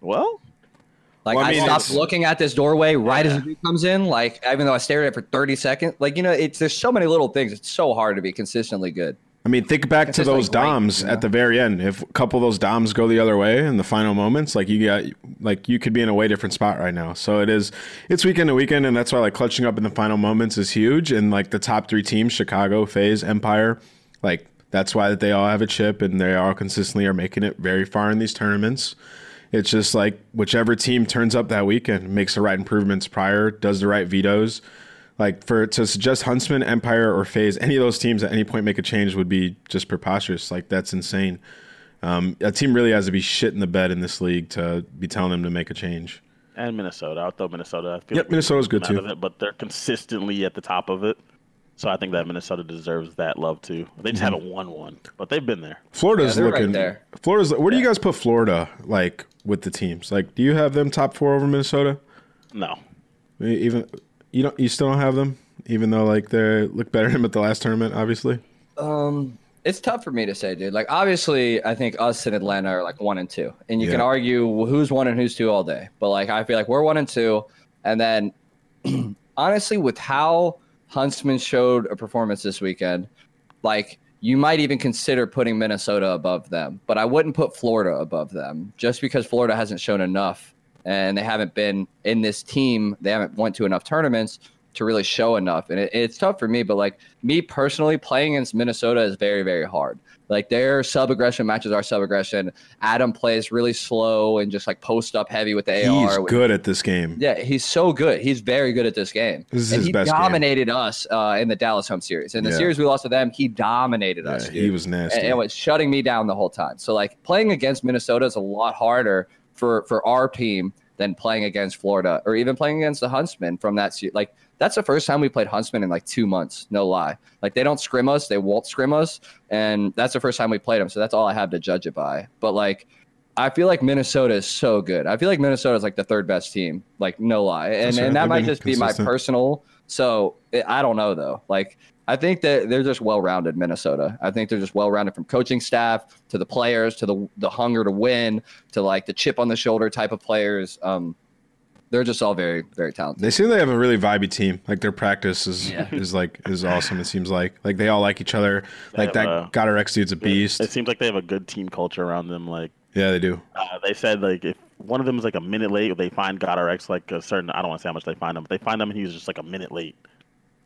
well, Like Well, I I, stopped it's- looking at this doorway right as the dude comes in. Like even though I stared at it for thirty seconds, like you know, it's there's so many little things. It's so hard to be consistently good. I mean, think back to like, those great, DOMs you know? at the very end. If a couple of those DOMs go the other way in the final moments, like you got, like you could be in a way different spot right now. So it is, it's weekend to weekend, and that's why like clutching up in the final moments is huge. And like the top three teams, Chicago, FaZe, Empire, like that's why that they all have a chip and they all consistently are making it very far in these tournaments. It's just like whichever team turns up that weekend makes the right improvements prior, does the right vetoes. Like for to suggest Huntsmen, Empire, or FaZe, any of those teams at any point make a change would be just preposterous. Like that's insane. Um, a team really has to be shit in the bed in this league to be telling them to make a change. and Minnesota. I thought Minnesota. I feel Yep, like Minnesota's good too. it, but they're consistently at the top of it. So I think that Minnesota deserves that love too. They just Mm-hmm. haven't won one, but they've been there. Florida's Yeah, they're right looking. there. Florida's. Where do you guys put Florida? Like with the teams? Like, do you have them top four over Minnesota? No, Even you don't. You still don't have them, even though like they look better than at the last tournament. Obviously. Um, it's tough for me to say, dude. Like obviously, I think us and Atlanta are like one and two, and you can argue who's one and who's two all day. But like I feel like we're one and two, and then [clears throat] honestly, with how Huntsmen showed a performance this weekend, like you might even consider putting Minnesota above them, but I wouldn't put Florida above them just because Florida hasn't shown enough and they haven't been in this team. They haven't went to enough tournaments to really show enough. And it, it's tough for me, but like me personally, playing against Minnesota is very, very hard. Like their sub aggression matches our sub aggression. Adam plays really slow and just like post up heavy with the He's AR. He's good at this game. Yeah, he's so good. He's very good at this game. This is and his he best game. dominated us uh, in the Dallas home series. In the Yeah. series we lost to them, he dominated us. Dude he was nasty. and, and was shutting me down the whole time. So like playing against Minnesota is a lot harder for for our team than playing against Florida or even playing against the Huntsmen from that se- like that's the first time we played Huntsmen in like two months. No lie. Like they don't scrim us, they won't scrim us, and that's the first time we played them. So that's all I have to judge it by. But like. I feel like Minnesota is so good. I feel like Minnesota is like the third best team. Like no lie, and right. and that They've might just be my personal. So it, I don't know though. Like I think that they're just well-rounded Minnesota. I think they're just well-rounded from coaching staff to the players to the the hunger to win to like the chip on the shoulder type of players. Um, they're just all very very talented. They seem they have a really vibey team. Like their practice is Yeah. [laughs] is like is awesome. It seems like like they all like each other. They Like that a- GodRx dude's a beast. It seems like they have a good team culture around them. Like Yeah, they do. uh, they said, like if one of them is like a minute late, they find GodRx like a certain. I don't want to say how much they find him, but they find him and he's just like a minute late.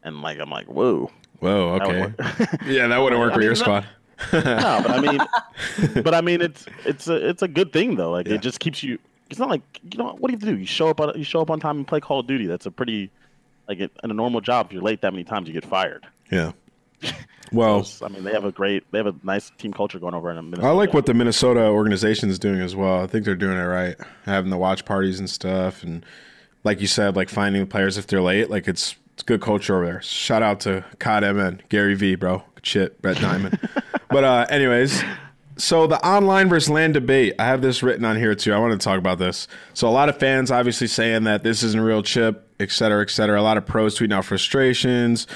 And like I'm like, whoa. Whoa. Okay. work. [laughs] Yeah, that wouldn't work I for mean, your [laughs] squad. no, but I mean, [laughs] but I mean, it's it's a it's a good thing though. Like Yeah. it just keeps you. It's not like you know what do you do? You show up on you show up on time and play Call of Duty. That's a pretty like in a normal job. If you're late that many times, you get fired. Yeah. Well, I mean, they have a great they have a nice team culture going over in Minnesota. I like what the Minnesota organization is doing as well. I think they're doing it right, having the watch parties and stuff, and like you said, like finding the players if they're late. Like it's it's good culture over there. Shout out to COD MN, Gary V, bro. Good shit, Brett Diamond. [laughs] but uh, anyways, so the online versus land debate. I have this written on here too. I want to talk about this. So a lot of fans obviously saying that this isn't a real chip, et cetera, et cetera. A lot of pros tweeting out frustrations,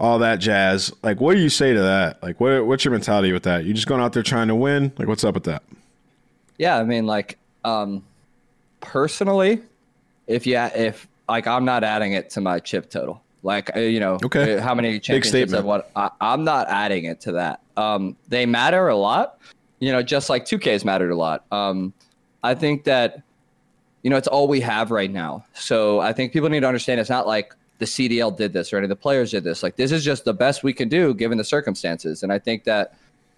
all that jazz. Like, what do you say to that? Like, what what's your mentality with that? You just going out there trying to win? Like, what's up with that? Yeah, I mean, like, um, personally, if you if like I'm not adding it to my chip total. Like, uh, you know, Okay. uh, how many championships. I've won? I, I'm not adding it to that. Um, they matter a lot. You know, just like 2Ks mattered a lot. Um, I think that, you know, it's all we have right now. So I think people need to understand it's not like the CDL did this or any of the players did this. Like, this is just the best we can do given the circumstances. And I think that,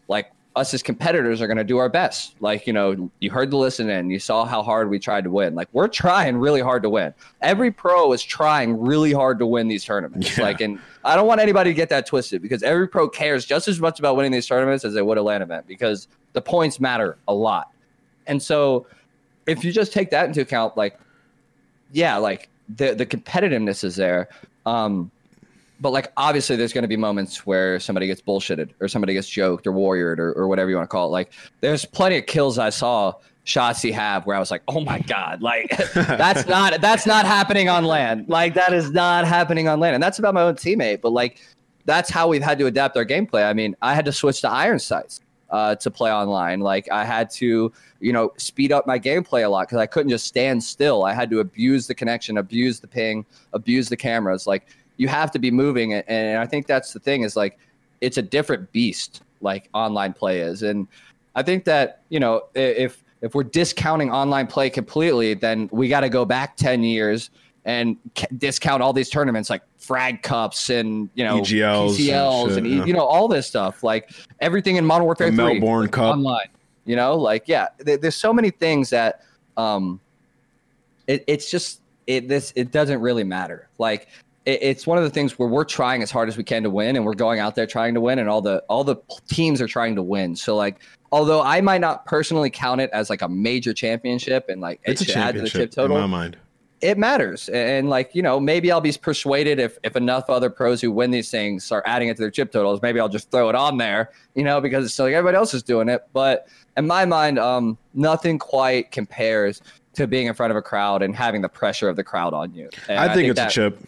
like, us as competitors are going to do our best. Like, you know, you heard the listen in, you saw how hard we tried to win. Like, we're trying really hard to win. Every pro is trying really hard to win these tournaments. Yeah. Like, and I don't want anybody to get that twisted because every pro cares just as much about winning these tournaments as they would a LAN event because the points matter a lot. And so, if you just take that into account, like, yeah, like the the competitiveness is there. Um, but like obviously there's going to be moments where somebody gets bullshitted or somebody gets joked or warriored or, or whatever you want to call it. Like there's plenty of kills i saw shots he have where i was like oh my god like [laughs] that's [laughs] not that's not happening on land. Like that is not happening on land. And that's about my own teammate but like that's how we've had to adapt our gameplay. I mean i had to switch to iron sights uh, to play online. Like i had to you know speed up my gameplay a lot because i couldn't just stand still. I had to abuse the connection abuse the ping abuse the cameras. Like you have to be moving and, and i think that's the thing is like it's a different beast like online play is and i think that you know if if we're discounting online play completely then we got to go back 10 years and discount all these tournaments like frag cups and you know EGLs and PCLs and, shit, E- yeah. you know all this stuff like everything in modern warfare The 3 Melbourne Cup. online you know like yeah there, there's so many things that um it, it's just it this it doesn't really matter like it's one of the things where we're trying as hard as we can to win and we're going out there trying to win and all the all the teams are trying to win so like although i might not personally count it as like a major championship and like It's a it should add to the championship chip in my total mind. it matters and like you know maybe i'll be persuaded if if enough other pros who win these things start adding it to their chip totals maybe i'll just throw it on there you know because it's like everybody else is doing it but in my mind um nothing quite compares to being in front of a crowd and having the pressure of the crowd on you And I think, it's that- a chip.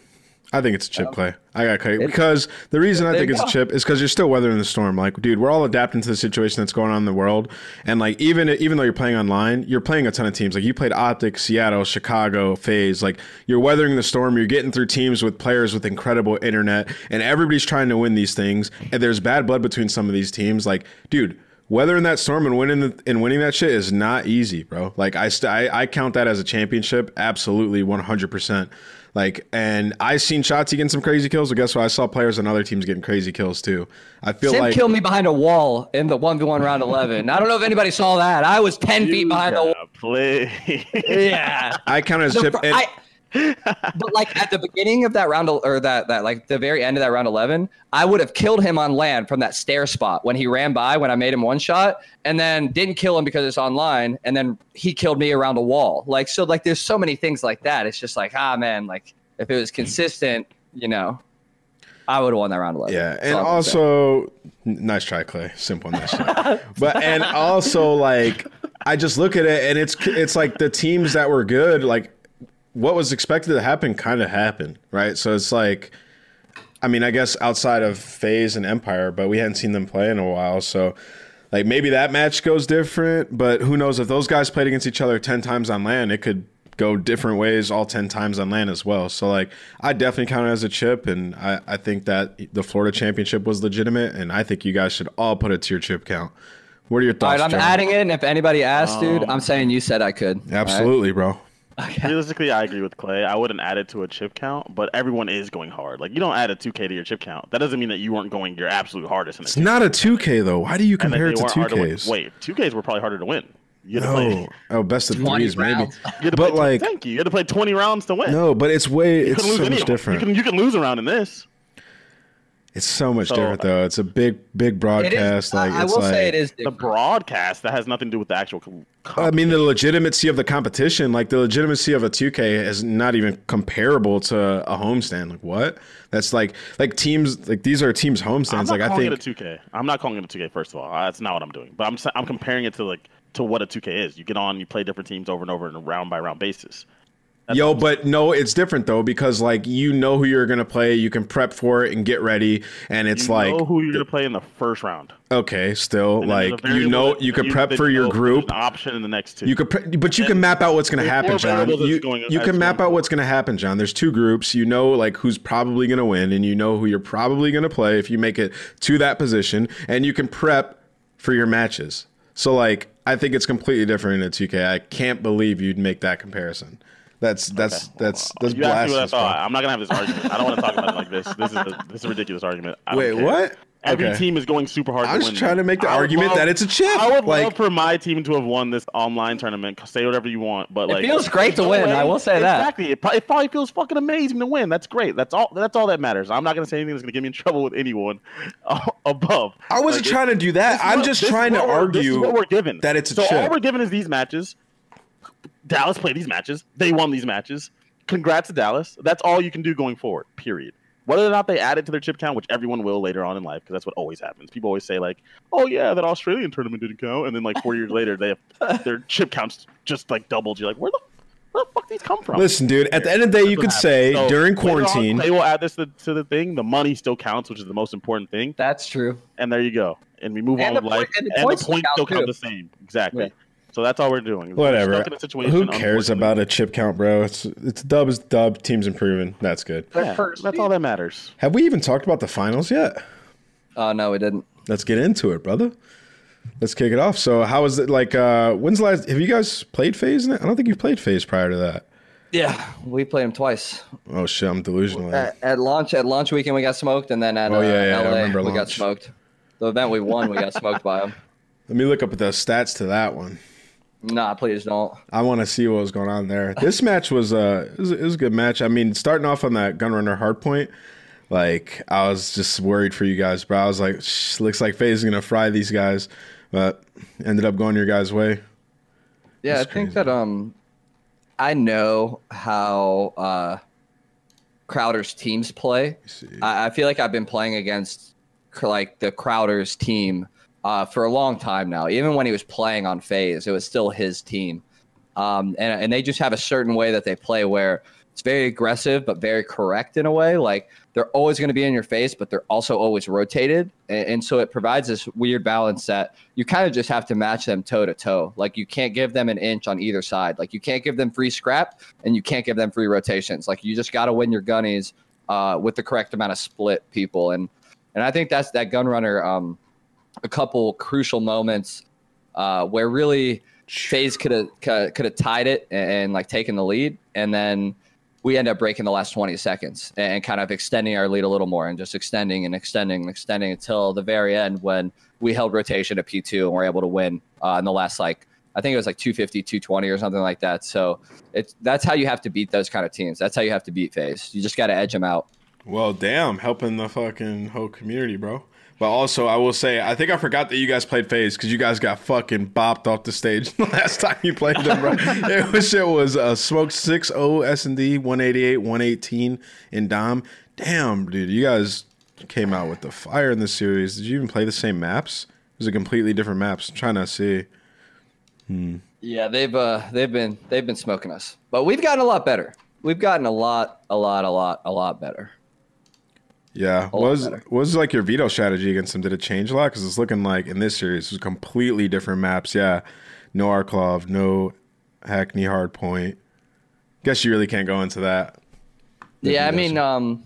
I think it's a chip, Oh. Clay. I got Clay because the reason I think it's a chip is because you're still weathering the storm. Like, dude, we're all adapting to the situation that's going on in the world, and like even even though you're playing online, you're playing a ton of teams. Like you played Optic, Seattle, Chicago, FaZe. Like you're weathering the storm. You're getting through teams with players with incredible internet, and everybody's trying to win these things. And there's bad blood between some of these teams. Like, dude. weathering that storm and winning the, and winning that shit is not easy, bro. Like I, st- I I count that as a championship, absolutely one hundred percent. Like, and I've seen Shotzzy getting some crazy kills, but guess what? I saw players on other teams getting crazy kills too. I feel Sim like killed me behind a wall in the one v one round eleven. I don't know if anybody saw that. I was ten feet behind the wall. play. Yeah. I count as The chip. and- I- but like at the beginning of that round or that that like the very end of that round 11 i would have killed him on land from that stair spot when he ran by when i made him one shot and then didn't kill him because it's online and then he killed me around a wall like so like there's so many things like that it's just like ah man like if it was consistent you know i would have won that round 11 Yeah, and also nice try, Clay. Simple that shit. But and also like I just look at it and it's it's like the teams that were good, like what was expected to happen kind of happened, right? So it's like I mean, I guess outside of FaZe and Empire, but we hadn't seen them play in a while, so like maybe that match goes different, but who knows if those guys played against each other 10 times on land, it could go different ways all 10 times on land as well. So like I definitely count it as a chip and I, I think that the Florida championship was legitimate and I think you guys should all put it to your chip count. What are your thoughts? right i'm John? adding it and if anybody asks dude Um, i'm saying you said i could All right? Absolutely, bro. Realistically, I agree with Clay. I wouldn't add it to a chip count, but everyone is going hard. Like you don't add a 2K to your chip count. That doesn't mean that you weren't going your absolute hardest in a It's chip not a 2K though. Why do you compare it to weren't hard to 2Ks? Wait, 2Ks were probably harder to win. You had to play. No. Oh, best of 20 threes maybe. rounds. You had But, play, like- thank you. You had to play 20 rounds to win. No, but it's way you it's couldn't so much different. You can you can lose around in this. It's so much So, different uh, though. It's a big, big broadcast. is, like I, I it's will like, say it is The broadcast that has nothing to do with the actual. I mean, the legitimacy of the competition, like the legitimacy of a 2K, is not even comparable to a homestand. Like what? That's like like teams like these are teams homestands. Like I think it a 2K. I'm not calling it a 2K. First of all, that's not what I'm doing. But I'm I'm comparing it to like to what a 2K is. You get on, you play different teams over and over on a round by round basis. That's Yo, but no, it's different though because like you know who you're gonna play, you can prep for it and get ready, and it's you like know who you're gonna play in the first round. okay, still And like you know you can prep for your group. Option in the next two. You could, pre- but you can map out what's going to happen, John. You, going- you can map out what's going to happen, John. There's two groups. You know, like who's probably going to win, and you know who you're probably going to play if you make it to that position, and you can prep for your matches. So, like, I think it's completely different in a 2K. I can't believe you'd make that comparison. That's that's that's that's you asked me what I thought. I'm not gonna have this argument. I don't want to talk about it like this. [laughs] This is a, this is a ridiculous argument. I Wait, care. what? Every Okay. team is going super hard. I'm to just win trying to make the I argument love- that it's a chip. I would Like- love for my team to have won this online tournament. Say whatever you want, but like it feels great to no win, way- I will say that. Exactly. It, pro- it probably feels fucking amazing to win. That's great. That's all. That's all that matters. I'm not gonna say anything that's gonna get me in [laughs] trouble with anyone uh, above. I wasn't Like, trying to do that. I'm what- just trying to what we're- This is argue what we're given. that it's a so all we're given is these matches. Dallas played these matches. They won these matches. Congrats to Dallas. That's all you can do going forward. Period. Whether or not they add it to their chip count, which everyone will later on in life, because that's what always happens. People always say like, "Oh yeah, that Australian tournament didn't count," and then like four years [laughs] later, they have their chip counts just like doubled. You're like, "Where the, where the fuck these come from?" Listen, dude. At the end of the day, you That's what could happens. say So, during later on, quarantine. they will add this to, to the thing. The money still counts, which is the most important thing. That's true. And there you go. And we move And on the with life. point- and the and points the points still still count, count too. the same. Exactly. Yeah. So that's all we're doing. We're Whatever. stuck in a situation, Who cares about a chip count, bro? It's it's dub is dub. Teams improving. That's good. Yeah, that's all that matters. Have we even talked about the finals yet? Oh no, we didn't. Let's get into it, brother. Let's kick it off. So, how is it like? uh When's the last? Have you guys played FaZe? I don't think you've played FaZe prior to that. Yeah, we played him twice. Oh shit, I'm delusional. At, at launch, at launch weekend, we got smoked, and then at Oh, uh, yeah, yeah, I LA, remember we got smoked. The event we won, we got smoked by him. Let me look up the stats to that one. Nah, please don't. I want to see what was going on there. This match was uh it was, it was a good match. I mean, starting off on that Gunrunner hardpoint, like I was just worried for you guys, bro. I was like, Shh, looks like FaZe is gonna fry these guys, but ended up going your guys' way. Yeah, That's I think that um, I know how uh, Crowder's teams play. I, I feel like I've been playing against like the Crowder's team uh, for a long time now. Even when he was playing on FaZe, it was still his team, um, and and they just have a certain way that they play where it's very aggressive but very correct in a way. Like they're always going to be in your face, but they're also always rotated, and, and so it provides this weird balance that you kind of just have to match them toe to toe. Like you can't give them an inch on either side. Like you can't give them free scrap, and you can't give them free rotations. Like you just got to win your gunnies uh, with the correct amount of split people, and and I think that's that gun runner. Um, a couple crucial moments uh, where really FaZe could have could have tied it and, and, like taken the lead, and then we end up breaking the last 20 seconds and, and kind of extending our lead a little more and just extending and extending and extending until the very end when we held rotation at P2 and were able to win uh, in the last like I think it was like 250, 220 or something like that. So it's that's how you have to beat those kind of teams. That's how you have to beat FaZe. You just got to edge them out. Well, damn, helping the fucking whole community, bro. But also, I will say, I think I forgot that you guys played FaZe because you guys got fucking bopped off the stage [laughs] the last time you played them, bro. [laughs] it was shit was uh, smoke 6-0 S and D, 188, 118 in Dom. Damn, dude, you guys came out with the fire in this series. Did you even play the same maps? It was a completely different maps. I'm trying to see. Hmm. Yeah, they've uh, they've been they've been smoking us, but we've gotten a lot better. We've gotten a lot, a lot, a lot, a lot better. Yeah. What was what was like your veto strategy against them? Did it change a lot? Because it's looking like in this series, it was completely different maps. Yeah. No Arklov, no Hackney Hardpoint. Guess you really can't go into that. Yeah, I mean, um,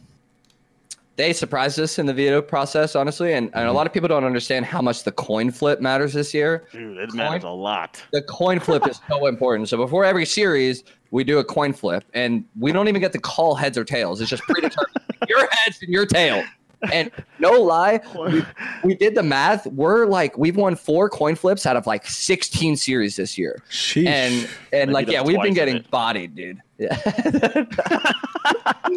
they surprised us in the veto process, honestly, and, and a mm-hmm. lot of people don't understand how much the coin flip matters this year. Dude, it coin, matters a lot. The coin flip is so [laughs] important. So before every series, we do a coin flip, and we don't even get to call heads or tails. It's just predetermined. [laughs] [laughs] your heads and your tail. And no lie, we, we, did the math. We're like we've won four coin flips out of like 16 series this year. Sheesh. And and like yeah, we've been getting bodied, dude. Yeah.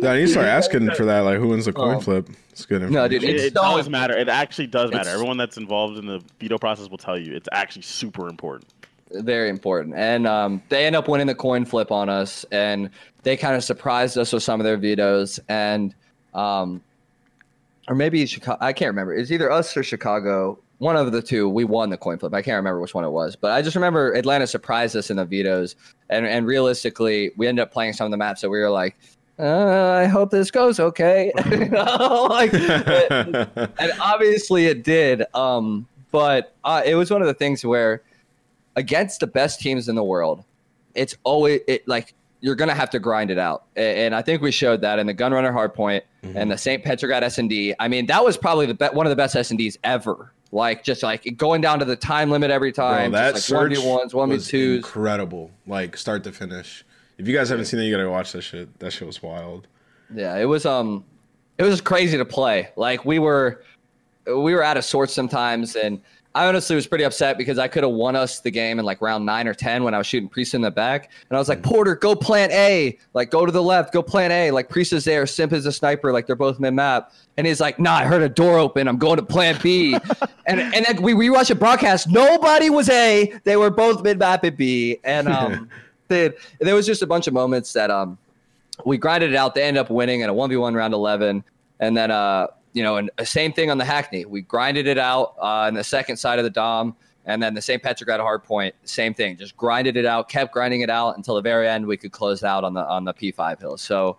I need to start asking for that. Like, who wins the coin oh. flip? It's good. No, dude, it, it does matter. It actually does matter. Everyone that's involved in the veto process will tell you it's actually super important. Very important. And um, they end up winning the coin flip on us, and they kind of surprised us with some of their vetoes. And um, or maybe Chicago. I can't remember. It's either us or Chicago. One of the two. We won the coin flip. I can't remember which one it was, but I just remember Atlanta surprised us in the vetoes, and and realistically, we ended up playing some of the maps that we were like, uh, I hope this goes okay. [laughs] [laughs] like, [laughs] and obviously it did. Um, but uh, it was one of the things where against the best teams in the world, it's always it like you're gonna have to grind it out, and I think we showed that in the Gunrunner Hardpoint mm-hmm. and the St. Petrograd S and D. I mean, that was probably the be- one of the best S and Ds ever. Like just like going down to the time limit every time. Bro, that just like search 1v1s, 1v2s. incredible. Like start to finish. If you guys haven't seen that, you gotta watch that shit. That shit was wild. Yeah, it was um, it was crazy to play. Like we were, we were out of sorts sometimes, and I honestly was pretty upset because I could have won us the game in like round nine or 10 when I was shooting Priest in the back. And I was like, Porter, go plant A. Like, go to the left, go plant A. Like, Priest is there, Simp is a sniper. Like, they're both mid map. And he's like, nah, I heard a door open. I'm going to plant B. [laughs] and and then we rewatched a broadcast. Nobody was A. They were both mid map at B. And [laughs] um, they, there was just a bunch of moments that um, we grinded it out. They ended up winning in a 1v1 round 11. And then uh, you know, and same thing on the Hackney. We grinded it out uh, on the second side of the Dom, and then the St. Patrick at a hard point, same thing. Just grinded it out, kept grinding it out until the very end. We could close out on the on the P5 hill. So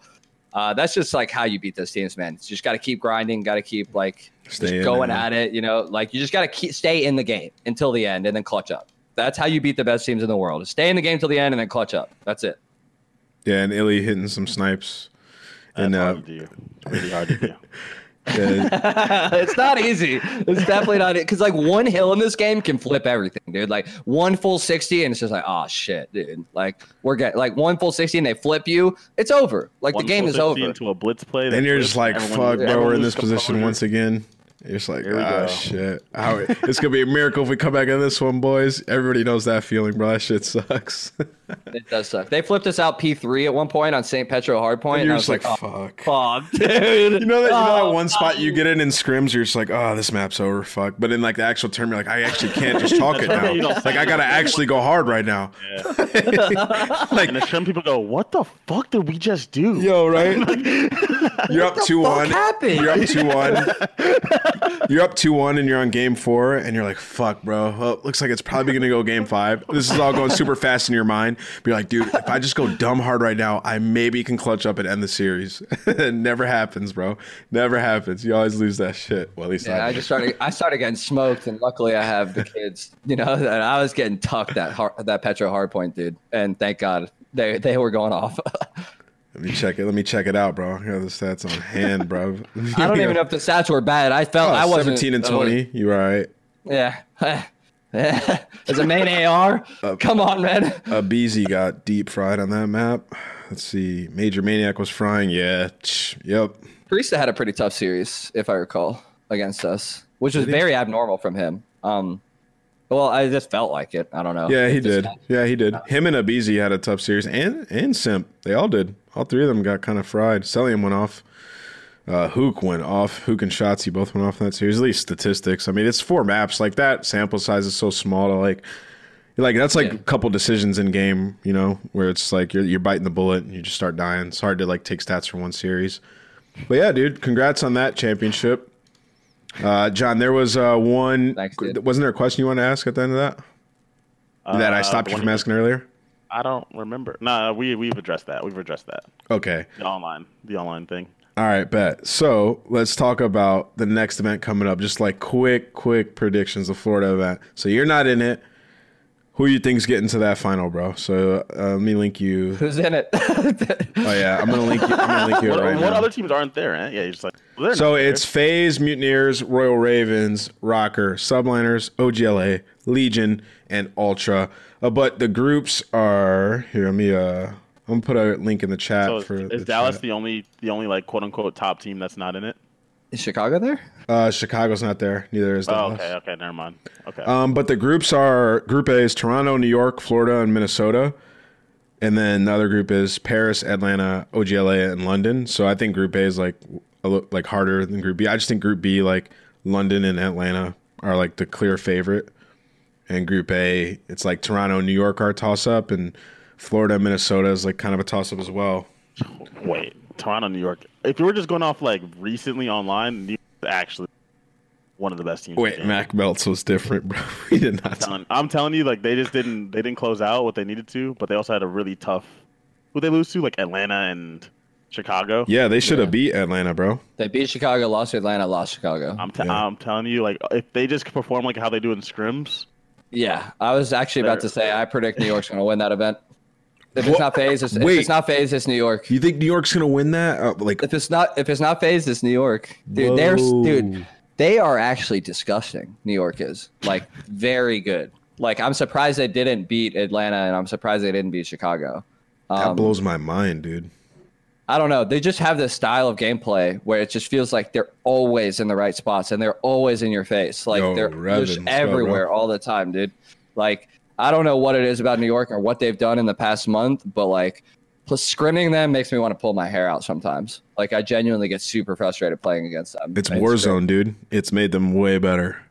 uh, that's just like how you beat those teams, man. You just got to keep grinding, got to keep like going at it. You know, like you just got to keep stay in the game until the end and then clutch up. That's how you beat the best teams in the world. Stay in the game till the end and then clutch up. That's it. Yeah, and iLLeY hitting some snipes. That's and uh, hard to do. really hard to do. [laughs] [laughs] it's not easy. It's definitely not it because like one hill in this game can flip everything, dude. Like one full sixty and it's just like, oh shit, dude. Like we're getting like one full sixty and they flip you, it's over. Like one the game is over. Into a blitz play. Then you're just like, fuck, bro. We're in this position once again. It's like, ah, shit. How, it's gonna be a miracle if we come back in this one, boys. Everybody knows that feeling, bro. That shit sucks. [laughs] it does suck. They flipped us out P three at one point on St. Petro hardpoint. And you're and just like, like oh, fuck, fuck, [laughs] dude. You know that, you know that oh, one spot you get in in scrims, you're just like, oh, this map's over, fuck. But in like the actual term, you're like, I actually can't just talk it now. like I gotta actually go hard right now. Yeah. [laughs] like, and some people go, what the fuck did we just do? Yo, right? [laughs] you're up two one. Happened? You're up two one. [laughs] You're up two 1 and you're on game four and you're like, fuck, bro. Well, looks like it's probably going to go game five. This is all going super fast in your mind. But you're like, dude, if I just go dumb hard right now, I maybe can clutch up and end the series. it [laughs] never happens, bro. Never happens. You always lose that shit. Well, at least yeah, I, I just started. I started getting smoked, and luckily I have the kids. You know, and I was getting tucked that hard, that Petro hardpoint, dude. And thank God they they were going off. Let me check it. Let me check it out, bro. I got the stats on hand, bro. I don't even know if the stats were bad. I felt oh, I wasn't 17 and 20. You were all right. Yeah. [laughs] As a main AR, Uh, come on, man. Uh, BZ got deep fried on that map. Let's see. Major Maniac was frying. Yeah. Yep. Priestahh had a pretty tough series, if I recall, against us, which was very abnormal from him. Um, well, I just felt like it. I don't know. Yeah, he just- did. Yeah, he did. Him and aBeZy had a tough series, and and Simp. They all did. All three of them got kind of fried. Cellium went off. Uh, Huke went off. Huke and Shotzzy both went off in that series. At least statistics. I mean, it's four maps. Like that sample size is so small to like. Like that's like Yeah. a couple decisions in game, you know, where it's like you're you're biting the bullet and you just start dying. It's hard to like take stats from one series. But yeah, dude, congrats on that championship. Uh, John, there was uh, one. Thanks, wasn't there a question you wanted to ask at the end of that? that I Uh, stopped you from asking earlier? I don't remember. No, we we've addressed that. We've addressed that. Okay. The online, the online thing. All right, bet. So let's talk about the next event coming up. Just like quick, quick predictions, the Florida event. So you're not in it. Who you think's getting to that final, bro? So uh, let me link you. Who's in it? [laughs] Oh yeah, I'm gonna link you. I'm gonna link you What, right what now. other teams aren't there? Eh? Yeah, you're just like well, So it's FaZe, Mutineers, Royal Ravens, Rokkr, Subliners, OGLA, Legion, and Ultra. Uh, but the groups are here. Let me. Uh, I'm gonna put a link in the chat so for. is the Dallas chat. the only the only like quote unquote top team that's not in it? Is Chicago there? Uh, Chicago's not there. Neither is Dallas. Oh, okay, okay, never mind. Okay, Um, but the groups are Group A is Toronto, New York, Florida, and Minnesota, and then the other group is Paris, Atlanta, OGLA, and London. So I think Group A is like a li- like harder than Group B. I just think Group B like London and Atlanta are like the clear favorite, and Group A it's like Toronto, New York are a toss up, and Florida, Minnesota is like kind of a toss up as well. wait, Toronto, New York. If you were just going off like recently online, New York is actually one of the best teams. Wait. Mac Melts was different, bro. [laughs] We did not. telling- I'm telling you, like they just didn't they didn't close out what they needed to, but they also had a really tough. Who they lose to? Like Atlanta and Chicago. Yeah, they should have beat Atlanta, bro. They beat Chicago, lost to Atlanta, lost Chicago. I'm t- Yeah. I'm telling you, like if they just perform like how they do in scrims, yeah, I was actually about to say I predict New York's going to win that event. If it's not FaZe, it's, if it's not FaZe, it's New York. You think New York's gonna win that? Uh, like, If it's not if it's not FaZe, it's New York. Dude, they're dude, they are actually disgusting. New York is like very good. Like I'm surprised they didn't beat Atlanta, and I'm surprised they didn't beat Chicago. that Um, blows my mind, dude. I don't know. They just have this style of gameplay where it just feels like they're always in the right spots and they're always in your face. Like Yo, they're Revan, just what's up, everywhere all the time, dude. Like I don't know what it is about New York or what they've done in the past month, but like plus scrimming them makes me want to pull my hair out sometimes. Like I genuinely get super frustrated playing against them. It's And Warzone, dude. It's made them way better.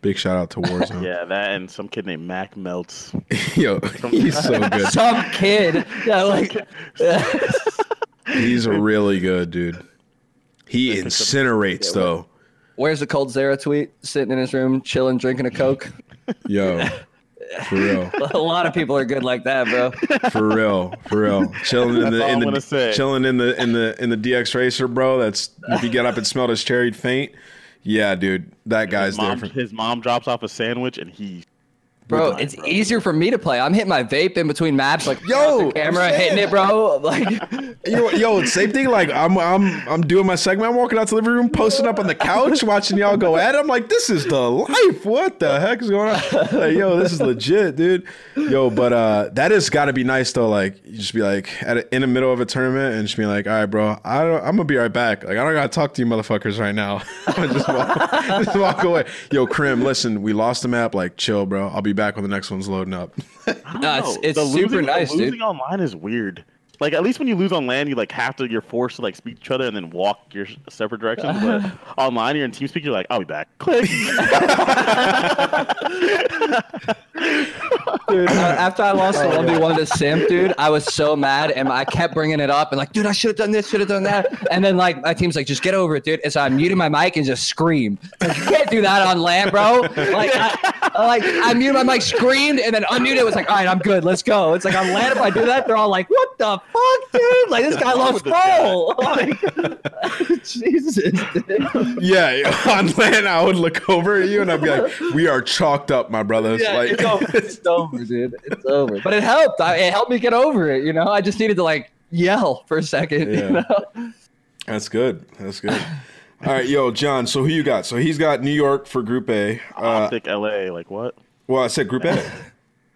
Big shout out to [laughs] Warzone. yeah, that and some kid named Mac Melts. [laughs] Yo, he's so [laughs] good. Some kid, yeah, like He's really good, dude. He Like, it's a- incinerates though. where's the cold Zara tweet? Sitting in his room, chilling, drinking a coke. Yo, for real, [laughs] a lot of people are good like that, bro. for real, for real. Chilling in the in the say. chilling in the in the in the DXRacer, bro. That's if you get up and smell his cherry faint. Yeah, dude, that guy's his mom, different. his mom drops off a sandwich and he. Bro, it's bro. easier for me to play. I'm hitting my vape in between maps, like Yo, camera hitting it, bro. [laughs] Like, [laughs] Yo, yo, same thing. Like I'm, I'm, I'm doing my segment. I'm walking out to the living room, posting up on the couch, watching y'all go at it. I'm like, this is the life. What the heck is going on? Like, yo, this is legit, dude. Yo, but uh, that has got to be nice though. Like, you just be like at a, in the middle of a tournament and just be like, all right, bro, I don't, I'm gonna be right back. Like, I don't gotta talk to you motherfuckers right now. [laughs] Just walk, just walk away. Yo, Crim, listen, we lost the map. Like, chill, bro. I'll be back when the next one's loading up. [laughs] No, it's- know. it's super losing, nice, the dude. Losing online is weird. Like at least when you lose on land, you like have to. You're forced to like speak to each other and then walk your separate directions. But [laughs] online, you're in TeamSpeak. You're like, I'll be back. [laughs] Click. dude, uh, after I lost the [laughs] one v one to Simp, dude, I was so mad, and I kept bringing it up, and like, dude, I should have done this, should have done that, and then like my team's like, just get over it, dude. And so I muted my mic and just screamed. Like, you can't do that on land, bro. Like, I, like I muted my mic, screamed, and then unmuted. it, Was like, all right, I'm good, let's go. It's like on land, if I do that, they're all like, what the fuck, dude? Like this guy wrong lost with this guy? control. Like, [laughs] Jesus, dude. Yeah, [laughs] on land, I would look over at you and I'd be like, "We are chalked up, my brothers." Yeah, like, it's over. [laughs] It's over, dude. It's over. But it helped. I, it helped me get over it. You know, I just needed to like yell for a second. Yeah. You know? That's good. That's good. All right, yo, John. So who you got? So he's got New York for Group A. Uh, Optic LA, like what? well, I said Group A.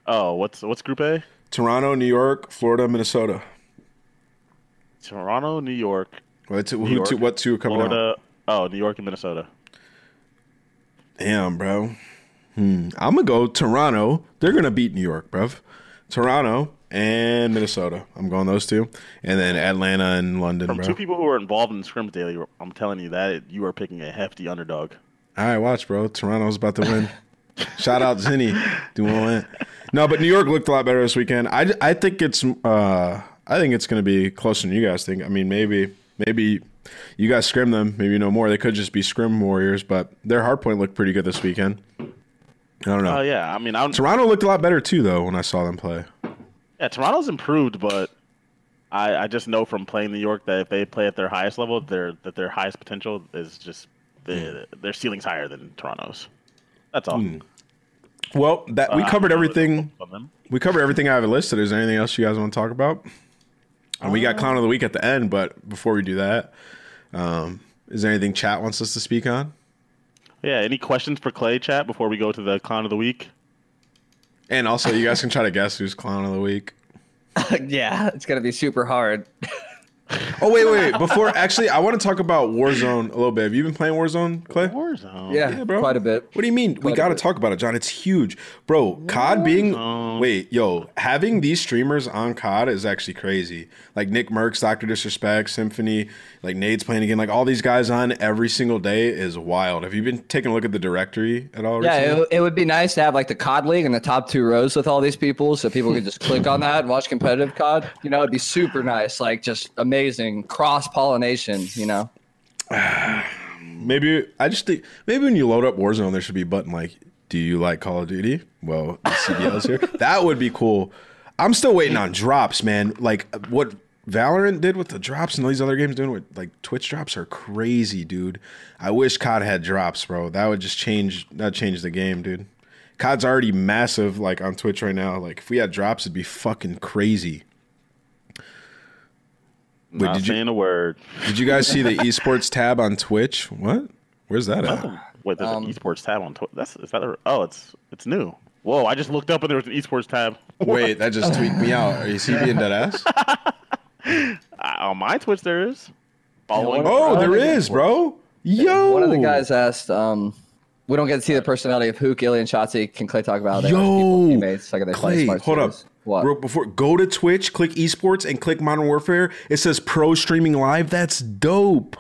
Oh, what's what's Group A? Toronto, New York, Florida, Minnesota. Toronto, New York, What two? New Who York, two what two are coming out? Florida. Oh, New York and Minnesota. Damn, bro. Hmm. I'm gonna go Toronto. They're gonna beat New York, bruv. Toronto and Minnesota. I'm going those two, and then Atlanta and London, From bro. two people who are involved in scrims daily, I'm telling you that you are picking a hefty underdog. All right, watch, bro. Toronto's about to win. Shout out Zinni doing it. No, but New York looked a lot better this weekend. I, I think it's uh I think it's gonna be closer than you guys think. I mean, maybe maybe you guys scrim them, maybe no more. They could just be scrim warriors, but their hard point looked pretty good this weekend. I don't know. Oh yeah, I mean, I'm, Toronto looked a lot better too, though, when I saw them play. yeah, Toronto's improved, but I, I just know from playing New York that if they play at their highest level, their that their highest potential is just the, their ceiling's higher than Toronto's. That's all. Well, that we Uh, covered I don't really everything. focus on them. We covered everything I have listed. Is there anything else you guys want to talk about? And we got clown of the week at the end, but before we do that, um, is there anything chat wants us to speak on? Yeah. Any questions for Clay chat before we go to the clown of the week? And also, you guys can [laughs] try to guess who's clown of the week. [laughs] yeah, it's gonna be super hard. [laughs] Oh wait, wait! Before actually, I want to talk about Warzone a little bit. Have you been playing Warzone, Clay? Warzone. Yeah, Yeah, bro. quite a bit. What do you mean? we Quite a got to talk about it, John. It's huge, bro. COD being wait, yo, having these streamers on COD is actually crazy. Like NICKMERCS, Doctor Disrespect, Symfuhny, like Nade's playing again. Like all these guys on every single day is wild. Have you been taking a look at the directory at all? Yeah, it, it would be nice to have like the COD League in the top two rows with all these people, so people could just click on that and watch competitive COD. You know, it'd be super nice, like just amazing cross pollination. You know, [sighs] Maybe I just think maybe when you load up Warzone, there should be a button like, "Do you like Call of Duty?" Well, the CDL's here. [laughs] That would be cool. I'm still waiting on drops, man. Like what Valorant did with the drops and all these other games doing with like Twitch drops are crazy, dude. I wish COD had drops, bro. That would just change. That change the game, dude. COD's already massive, like on Twitch right now. Like if we had drops, it'd be fucking crazy. Wait, Not did you saying a word. did you guys see the [laughs] esports tab on Twitch? What? Where's that at? Wait, there's Um, an esports tab on Twitter. That's is that? A, oh, it's it's new. Whoa! I just looked up and there was an esports tab. Wait, that just tweaked me out. Are you [laughs] see being dead ass? I- on my Twitch there is. Following. Oh, One there the- is, bro. Yo, one of the guys asked, um, "We don't get to see the personality of Huke, iLLeY, and Shotzzy. Can Clay talk about their Yo, teammates? Like, they Clay, smart hold up. Series? What? Real- before go to Twitch, click esports, and click Modern Warfare. It says pro streaming live. That's dope.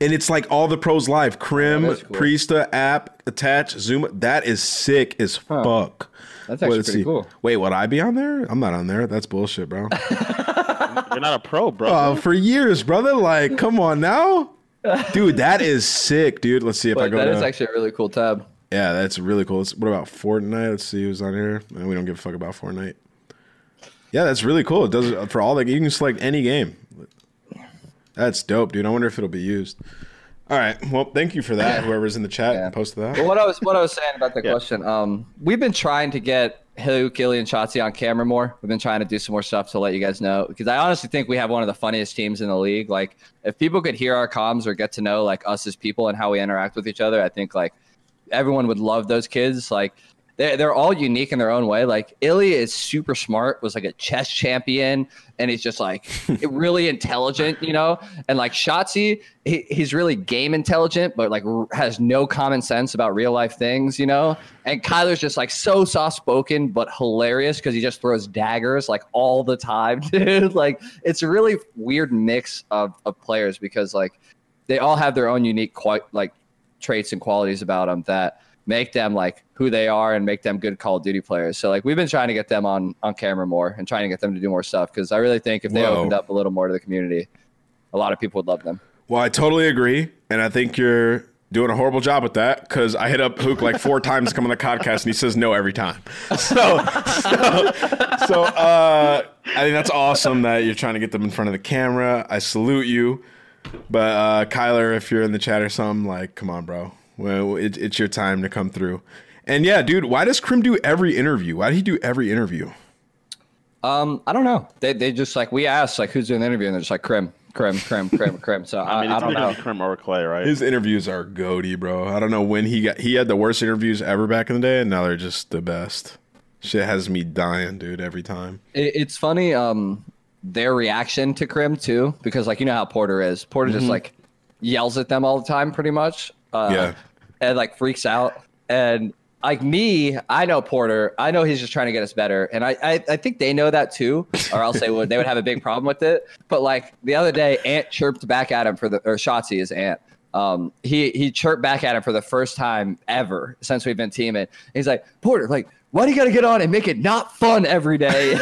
And it's like all the pros live. Crim, Oh, cool. Priestahh, App, Attach, Zoom. That is sick as fuck. That's Wait, actually let's pretty cool. Wait, would I be on there? I'm not on there. That's bullshit, bro. [laughs] You're not a pro, bro. Oh, for years, brother. Like, come on now, [laughs] dude. That is sick, dude. Let's see if I go. that to, is actually a really cool tab. Yeah, that's really cool. Let's- what about Fortnite? Let's see who's on here. Eh, We don't give a fuck about Fortnite. Yeah, that's really cool. It does it for all like you can select any game. That's dope, dude. I wonder if it'll be used. All right. Well, thank you for that. Whoever's in the chat Yeah. and posted that. But what I was what I was saying about the [laughs] Yeah. question, um, we've been trying to get Hilly, Gilly, and Shotzzy on camera more. We've been trying to do some more stuff to let you guys know because I honestly think we have one of the funniest teams in the league. Like, if people could hear our comms or get to know like us as people and how we interact with each other, I think like everyone would love those kids. Like. They're, they're all unique in their own way. Like Ilya is super smart, was like a chess champion, and he's just like [laughs] really intelligent, you know. And like Shotzzy, he, he's really game intelligent, but like r- has no common sense about real life things, you know. And Cuyler's just like so soft spoken, but hilarious because he just throws daggers like all the time, [laughs] dude. like it's a really weird mix of, of players because like they all have their own unique quite like traits and qualities about them that make them like who they are and make them good Call of Duty players. So like we've been trying to get them on on camera more and trying to get them to do more stuff because I really think if they Whoa. opened up a little more to the community, a lot of people would love them. Well, I totally agree, and I think you're doing a horrible job with that because I hit up Huke like four [laughs] times coming to come on the podcast, and he says no every time. [laughs] So, so, so uh, I think that's awesome that you're trying to get them in front of the camera. I salute you, but uh, Cuyler, if you're in the chat or something, like, come on, bro. Well, it, it's your time to come through. And yeah, dude, why does Crim do every interview? Why did he do every interview? Um, I don't know. They they just like we asked like who's doing the interview, and they're just like Crim, Crim, Crim, Crim, Crim. So [laughs] I, I mean, I, it's don't know. gonna Crim or Clay, right? His interviews are goaty, bro. I don't know when he got. He had the worst interviews ever back in the day, and now they're just the best. Shit has me dying, dude, every time. It, it's funny, um, their reaction to Crim too, because like you know how Porter is. Porter just like yells at them all the time, pretty much. Uh, Yeah. and like freaks out. And like me, I know Porter. I know he's just trying to get us better, and I I, I think they know that too, or else they would they would have a big problem with it. But like the other day, Ant chirped back at him for the or Shotzzy is Ant. Um, he he chirped back at him for the first time ever since we've been teaming. He's like Porter, like why do you got to get on and make it not fun every day? [laughs] and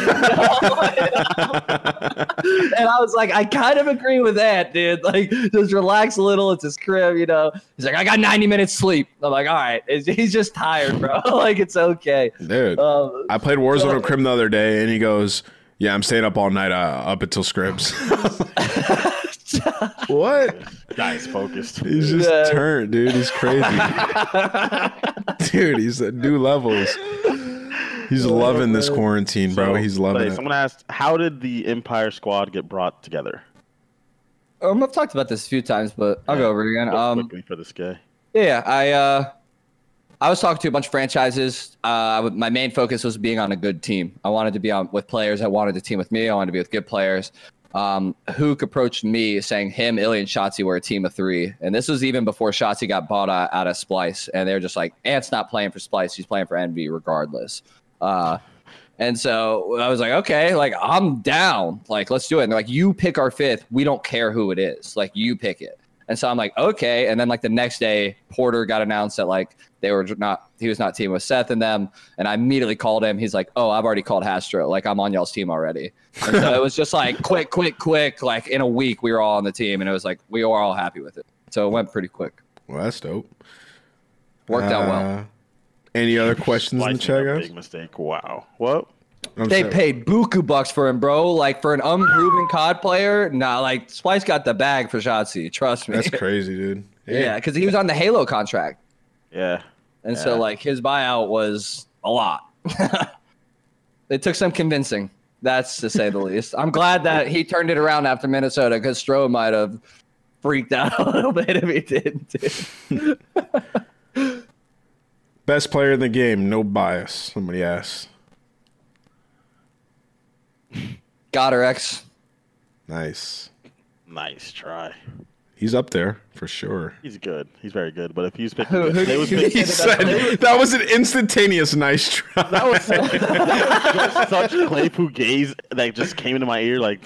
I was like, I kind of agree with that, dude. Like, just relax a little. It's his crib, you know. He's like, I got 90 minutes sleep. I'm like, all right. He's just tired, bro. [laughs] like, it's okay. Dude, Um, I played Warzone with Crim the other day, and he goes, "Yeah, I'm staying up all night, uh, up until scripts." [laughs] what? Guy's focused. He's just Yeah. turned, dude. He's crazy, dude. He's at new levels. He's [laughs] loving this quarantine, bro. So, he's loving Clay, it. Someone asked, "How did the Empire Squad get brought together?" um, I've talked about this a few times, but I'll go over it again. Go Um, for this guy. Yeah, I uh, I was talking to a bunch of franchises. Uh, my main focus was being on a good team. I wanted to be on with players I wanted to team with me. I wanted to be with good players. Um, Huke approached me saying him, iLLeY, and Shotzzy were a team of three, and this was even before Shotzzy got bought out, out of Splice, and they were just like, Ant's not playing for Splice; he's playing for Envy regardless. Uh, and so I was like, okay, like I'm down. Like, let's do it. And they're like, you pick our fifth. We don't care who it is. Like, you pick it. And so I'm like, okay. And then like the next day, Porter got announced that like they were not, he was not teaming with Seth and them. And I immediately called him. He's like, oh, I've already called Hastr0. Like I'm on y'all's team already. And so it was just like [laughs] quick, quick, quick. Like in a week, we were all on the team, and it was like we were all happy with it. So it went pretty quick. Well, that's dope. Worked out well. Any other questions in the Slicing chat, guys? Big mistake. Wow. What? I'm They sorry. paid buku bucks for him, bro. Like for an unproven COD player, nah. Like Splice got the bag for Shotzzy. Trust me. That's [laughs] crazy, dude. Hey, Yeah, because he was on the Halo contract, Yeah. and so like his buyout was a lot. [laughs] it took some convincing. That's to say the least. I'm glad that he turned it around after Minnesota because Stroh might have freaked out [laughs] a little bit if he didn't. Best player in the game, no bias. Somebody asked. GodRx. Nice. Nice try. He's up there for sure. He's good. He's very good. But if he was picking, Who- who they did was you picking- He said that was an instantaneous nice try. that was just [laughs] [laughs] such Claypool gaze that just came into my ear like,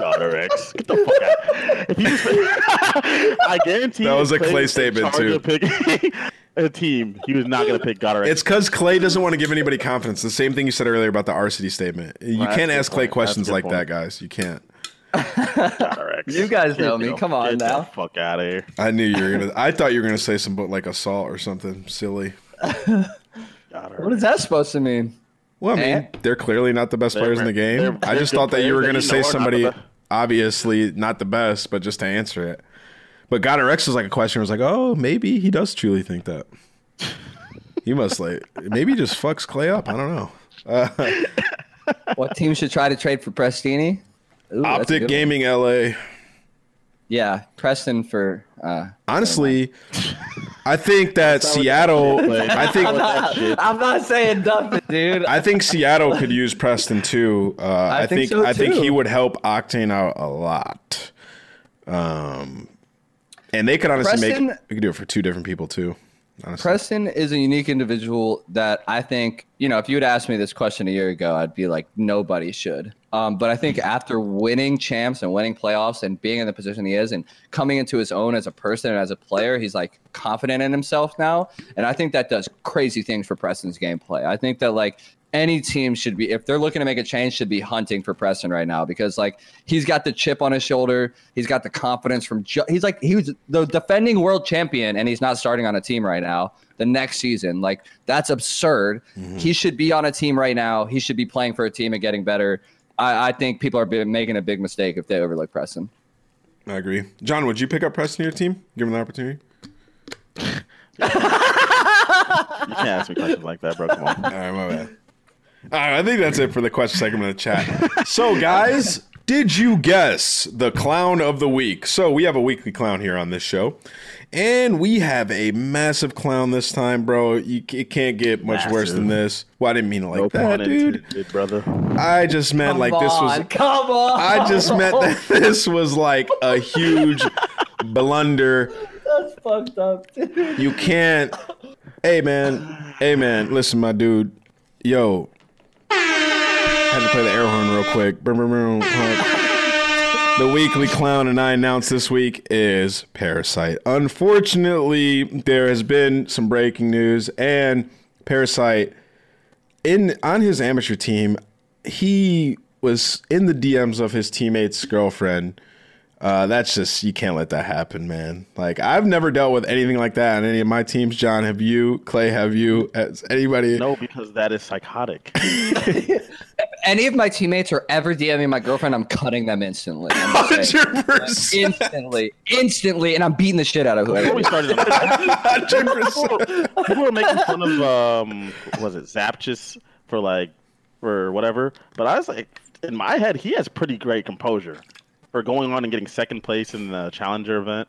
God, X, get the fuck out. If he was, [laughs] I guarantee That was a Clay Clay statement, too. Of picking a team, he was not going to pick God It's because Clay doesn't want to give anybody confidence. The same thing you said earlier about the Arcitys statement. You Well, that's can't ask Clay point. questions like good that, guys. You can't. X. [laughs] You guys know Get me. Come on get now. The fuck out of here. I knew you were gonna. I thought you were gonna say some but like assault or something silly. God, What is that supposed to mean? Well, I mean, Eh? they're clearly not the best They're players in the game. I just thought that you were gonna say know are not the somebody obviously not the best, but just to answer it. But GodRx was like a question. Was like, oh, maybe he does truly think that. He must like maybe he just fucks Clay up. I don't know. Uh, [laughs] What team should try to trade for Prestinni? Ooh, Optic good one. Gaming LA. Yeah, Preston for. Uh, Honestly, I think that Seattle. I think I'm not saying nothing, dude. I think Seattle could use Preston too. Uh, I, think think, so, I think he would help Octane out a lot. Um, and they could honestly Preston- make we could do it for two different people too. Honestly, Preston is a unique individual that I think, you know, if you had asked me this question a year ago, I'd be like, nobody should. Um, but I think after winning champs and winning playoffs and being in the position he is and coming into his own as a person and as a player, he's like confident in himself now. And I think that does crazy things for Preston's gameplay. I think that like any team should be, if they're looking to make a change, should be hunting for Preston right now because like he's got the chip on his shoulder. He's got the confidence from, ju- he's like, he was the defending world champion and he's not starting on a team right now the next season. Like that's absurd. Mm-hmm. He should be on a team right now. He should be playing for a team and getting better. I, I think people are making a big mistake if they overlook Preston. I agree. John, would you pick up Preston in your team? Give him the opportunity. [laughs] You can't ask me questions like that, bro. Come on. All right, my bad. All right, I think that's it for the question segment of the chat. So, guys, did you guess the clown of the week? So, we have a weekly clown here on this show, and we have a massive clown this time, bro. You, it can't get much worse than this. Well, I didn't mean it like No that, dude. intended, brother. I just meant Come like this was. come on. I just meant that [laughs] this was like a huge blunder. That's fucked up, dude. You can't. Hey man, hey man, listen, my dude. Yo, had to play the air horn real quick. The weekly clown and I announced this week is Parasite. Unfortunately, there has been some breaking news, and Parasite in on his amateur team, he was in the DMs of his teammate's girlfriend. Uh, that's just you can't let that happen, man. Like I've never dealt with anything like that on any of my teams. John, have you? Clay, have you? Has anybody? No, because that is psychotic. [laughs] [laughs] Any of my teammates are ever DMing my girlfriend, I'm cutting them instantly. I'm just saying. [laughs] Hundred percent. instantly, instantly, and I'm beating the shit out of whoever. Before we whoever. started, Hundred percent. people were making fun of um, was it Zapchus for like for whatever, but I was like, in my head, he has pretty great composure for going on and getting second place in the challenger event.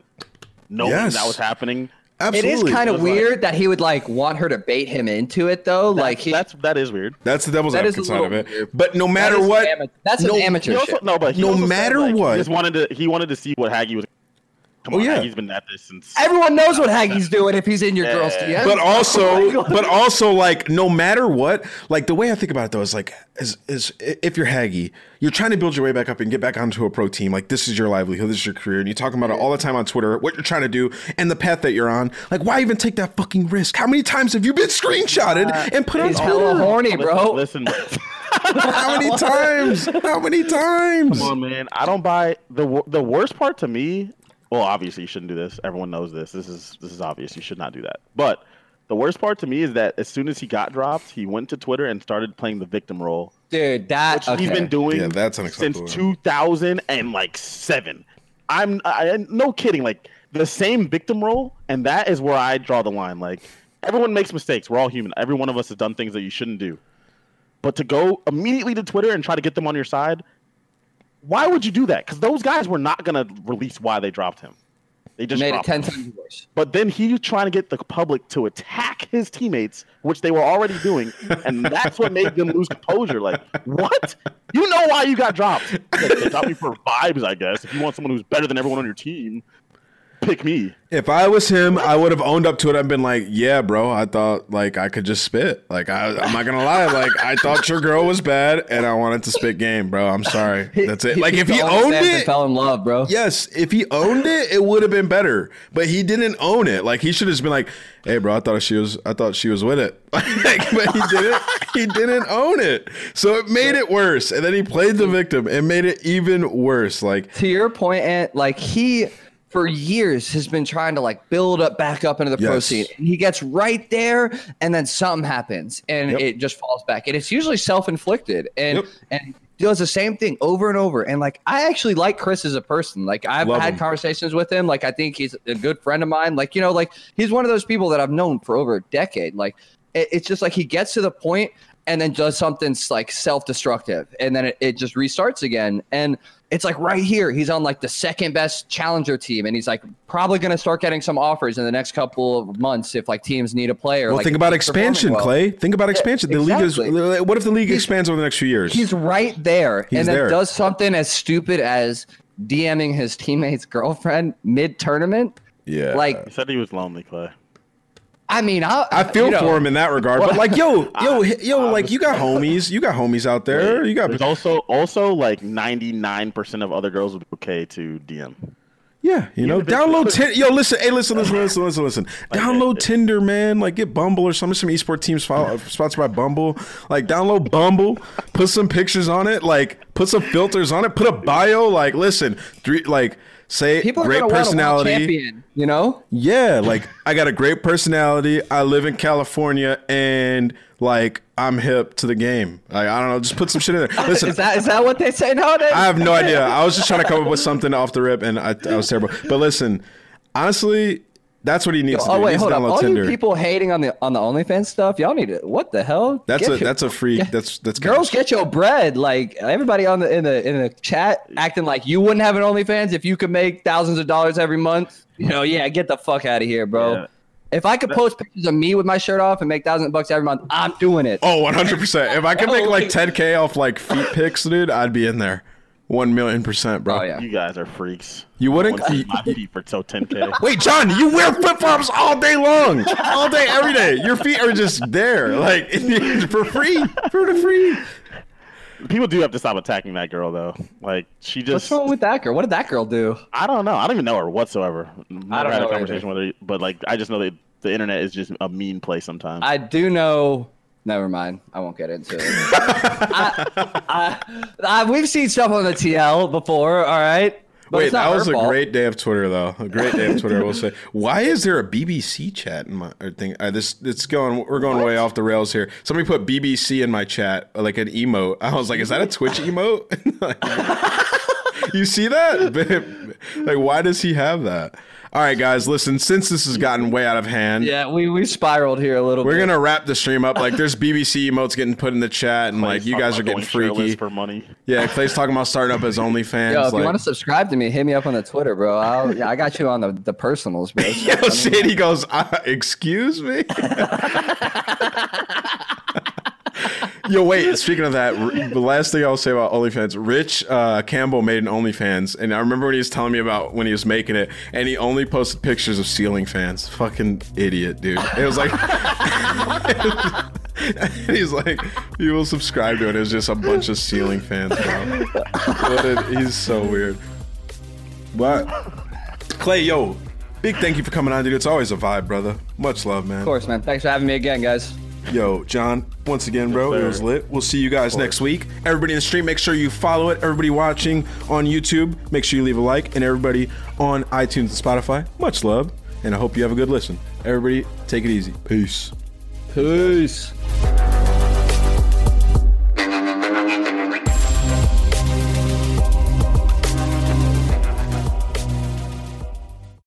Knowing Yes. that was happening, It is kind of It was like- weird that he would like want her to bait him into it, though. like like he, that's that is weird. That's the devil's That is advocate side of it. weird. But no matter is what, ama- that's no- an amateur also, no, but No also said, matter like, what- he just wanted to he wanted to see what Haggy was. Come Oh, on, yeah. he's been at this since. Everyone knows what Haggy's doing if he's in your girl's Yeah. DM. but Oh also, but also, like no matter what, like the way I think about it though is like, is is if you're Haggy, you're trying to build your way back up and get back onto a pro team. Like this is your livelihood, this is your career, and you're talking about it all the time on Twitter. What you're trying to do and the path that you're on. Like, why even take that fucking risk? How many times have you been screenshotted uh, and put on he's hella Twitter? horny, bro. Listen, listen [laughs] How many times? How many [laughs] times? Come on, man. I don't buy the the worst part to me. Well, obviously you shouldn't do this. Everyone knows this. This is this is obvious. You should not do that. But the worst part to me is that as soon as he got dropped, he went to Twitter and started playing the victim role, Dude, that which okay. he's been doing Yeah, that's since 2000 and like seven. I'm I, no kidding. Like the same victim role, and that is where I draw the line. Like everyone makes mistakes. We're all human. Every one of us has done things that you shouldn't do. But to go immediately to Twitter and try to get them on your side, why would you do that? Because those guys were not gonna release why they dropped him. They just made it ten him. times worse. But then he's trying to get the public to attack his teammates, which they were already doing, and [laughs] that's what made them lose composure. Like, what? You know why you got dropped? Like, they dropped me for vibes, I guess. If you want someone who's better than everyone on your team, pick me. If I was him, I would have owned up to it. I've been like, "Yeah, bro, I thought like I could just spit. Like I, I'm not gonna lie. Like I thought your girl was bad, and I wanted to spit game, bro. I'm sorry. That's it. Like if he owned it, fell in love, bro. yes. If he owned it, it would have been better. But he didn't own it. Like he should have just been like, "Hey, bro, I thought she was. I thought she was with it." [laughs] Like, but he didn't. He didn't own it. So it made it worse. And then he played the victim and made it even worse. Like to your point, Ant, like he for years has been trying to like build up back up into the pro scene. And he gets right there and then something happens and Yep. it just falls back. And it's usually self-inflicted. And Yep. and does the same thing over and over. And like I actually like Chris as a person. Like I've Love had him. conversations with him. Like I think he's a good friend of mine. Like, you know, like he's one of those people that I've known for over a decade. Like it's just like he gets to the point and then does something like self-destructive and then it, it just restarts again and it's like right here he's on like the second best challenger team and he's like probably going to start getting some offers in the next couple of months if like teams need a player Well, like, think about expansion, well. Clay. Think about expansion. The league is. What if the league He's- expands over the next few years? he's right there He's and then there. does something as stupid as dming his teammate's girlfriend mid-tournament yeah. like He said he was lonely, Clay. I mean i, I feel you know, for him in that regard, but like, yo, [laughs] yo, yo, like you got homies, you got homies out there, you got, There's also also like 99% of other girls would be okay to DM. yeah, you know, Even if it's- download Tinder. Yo, listen, hey, listen, listen, listen, listen, listen. [laughs] Download it- Tinder, man. Like, get Bumble or some some esports teams follow, uh, sponsored by Bumble. Like, download Bumble, put some pictures on it, like, put some filters on it, put a bio. Like, listen, three, like, say people great gonna want a world personality. champion you know Yeah, like I got a great personality. I live in California, and like I'm hip to the game. Like I don't know, just put some shit in there. [laughs] Listen, is that is that what they say nowadays I have no idea. I was just trying to come up with [laughs] something off the rip, and I, I was terrible. But listen, honestly, That's what he needs to do. Oh He wait, needs hold to up! download All Tinder. you people hating on the on the OnlyFans stuff, y'all need to. What the hell? that's Get a your- that's a free. Yeah. That's that's Girls get your bread. Like everybody on the in the in the chat acting like you wouldn't have an OnlyFans if you could make thousands of dollars every month. You know, yeah, get the fuck out of here, bro. Yeah. If I could post pictures of me with my shirt off and make thousands of bucks every month, I'm doing it. Oh, 100 percent. If I could make like 10k off like feet pics, dude, I'd be in there. One million percent, bro. Oh, yeah. You guys are freaks. You wouldn't? I want to see my feet for so 10k. Wait, John, you wear flip flops all day long, all day, every day. Your feet are just there, like [laughs] for free, for the free. People do have to stop attacking that girl though. Like she just. What's wrong with that girl? What did that girl do? I don't know. I don't even know her whatsoever. Never I don't had know a her conversation with her, but like I just know that the internet is just a mean place sometimes. I do know. Never mind. I won't get into it. I, I, I, we've seen stuff on the TL before. All right. But Wait, that was a fault. great day of Twitter, though. A great day of Twitter, I will say. Why is there a BBC chat in my thing? Uh, this it's going. We're going way off the rails here. Somebody put BBC in my chat, like an emote. I was like, is that a Twitch emote? [laughs] [laughs] You see that? [laughs] like, why does he have that? All right, guys, listen. Since this has gotten way out of hand, Yeah, we we spiraled here a little bit. we're bit. gonna wrap the stream up. Like, there's BBC emotes getting put in the chat, and like you guys are getting freaky. for money. Yeah, Clay's talking about starting up his [laughs] OnlyFans. Yo, if like, you want to subscribe to me, hit me up on the Twitter, bro. I'll, yeah, I got you on the, the personals, bro. [laughs] Yo, Sadie goes, uh, excuse me? [laughs] Yo, wait, speaking of that, the last thing I'll say about OnlyFans, Rich uh, Campbell made an OnlyFans, and I remember when he was telling me about when he was making it, and he only posted pictures of ceiling fans. Fucking idiot, dude. It was like, [laughs] he's like, you will subscribe to it. It was just a bunch of ceiling fans, a- he's so weird. But, Clay, yo, big thank you for coming on, dude. It's always a vibe, brother. Much love, man. Of course, man. Thanks for having me again, guys. Yo, John, once again, bro, it was lit. We'll see you guys next week. Everybody in the stream, make sure you follow it. Everybody watching on YouTube, make sure you leave a like. And everybody on iTunes and Spotify, much love. And I hope you have a good listen. Everybody, take it easy. Peace. Peace.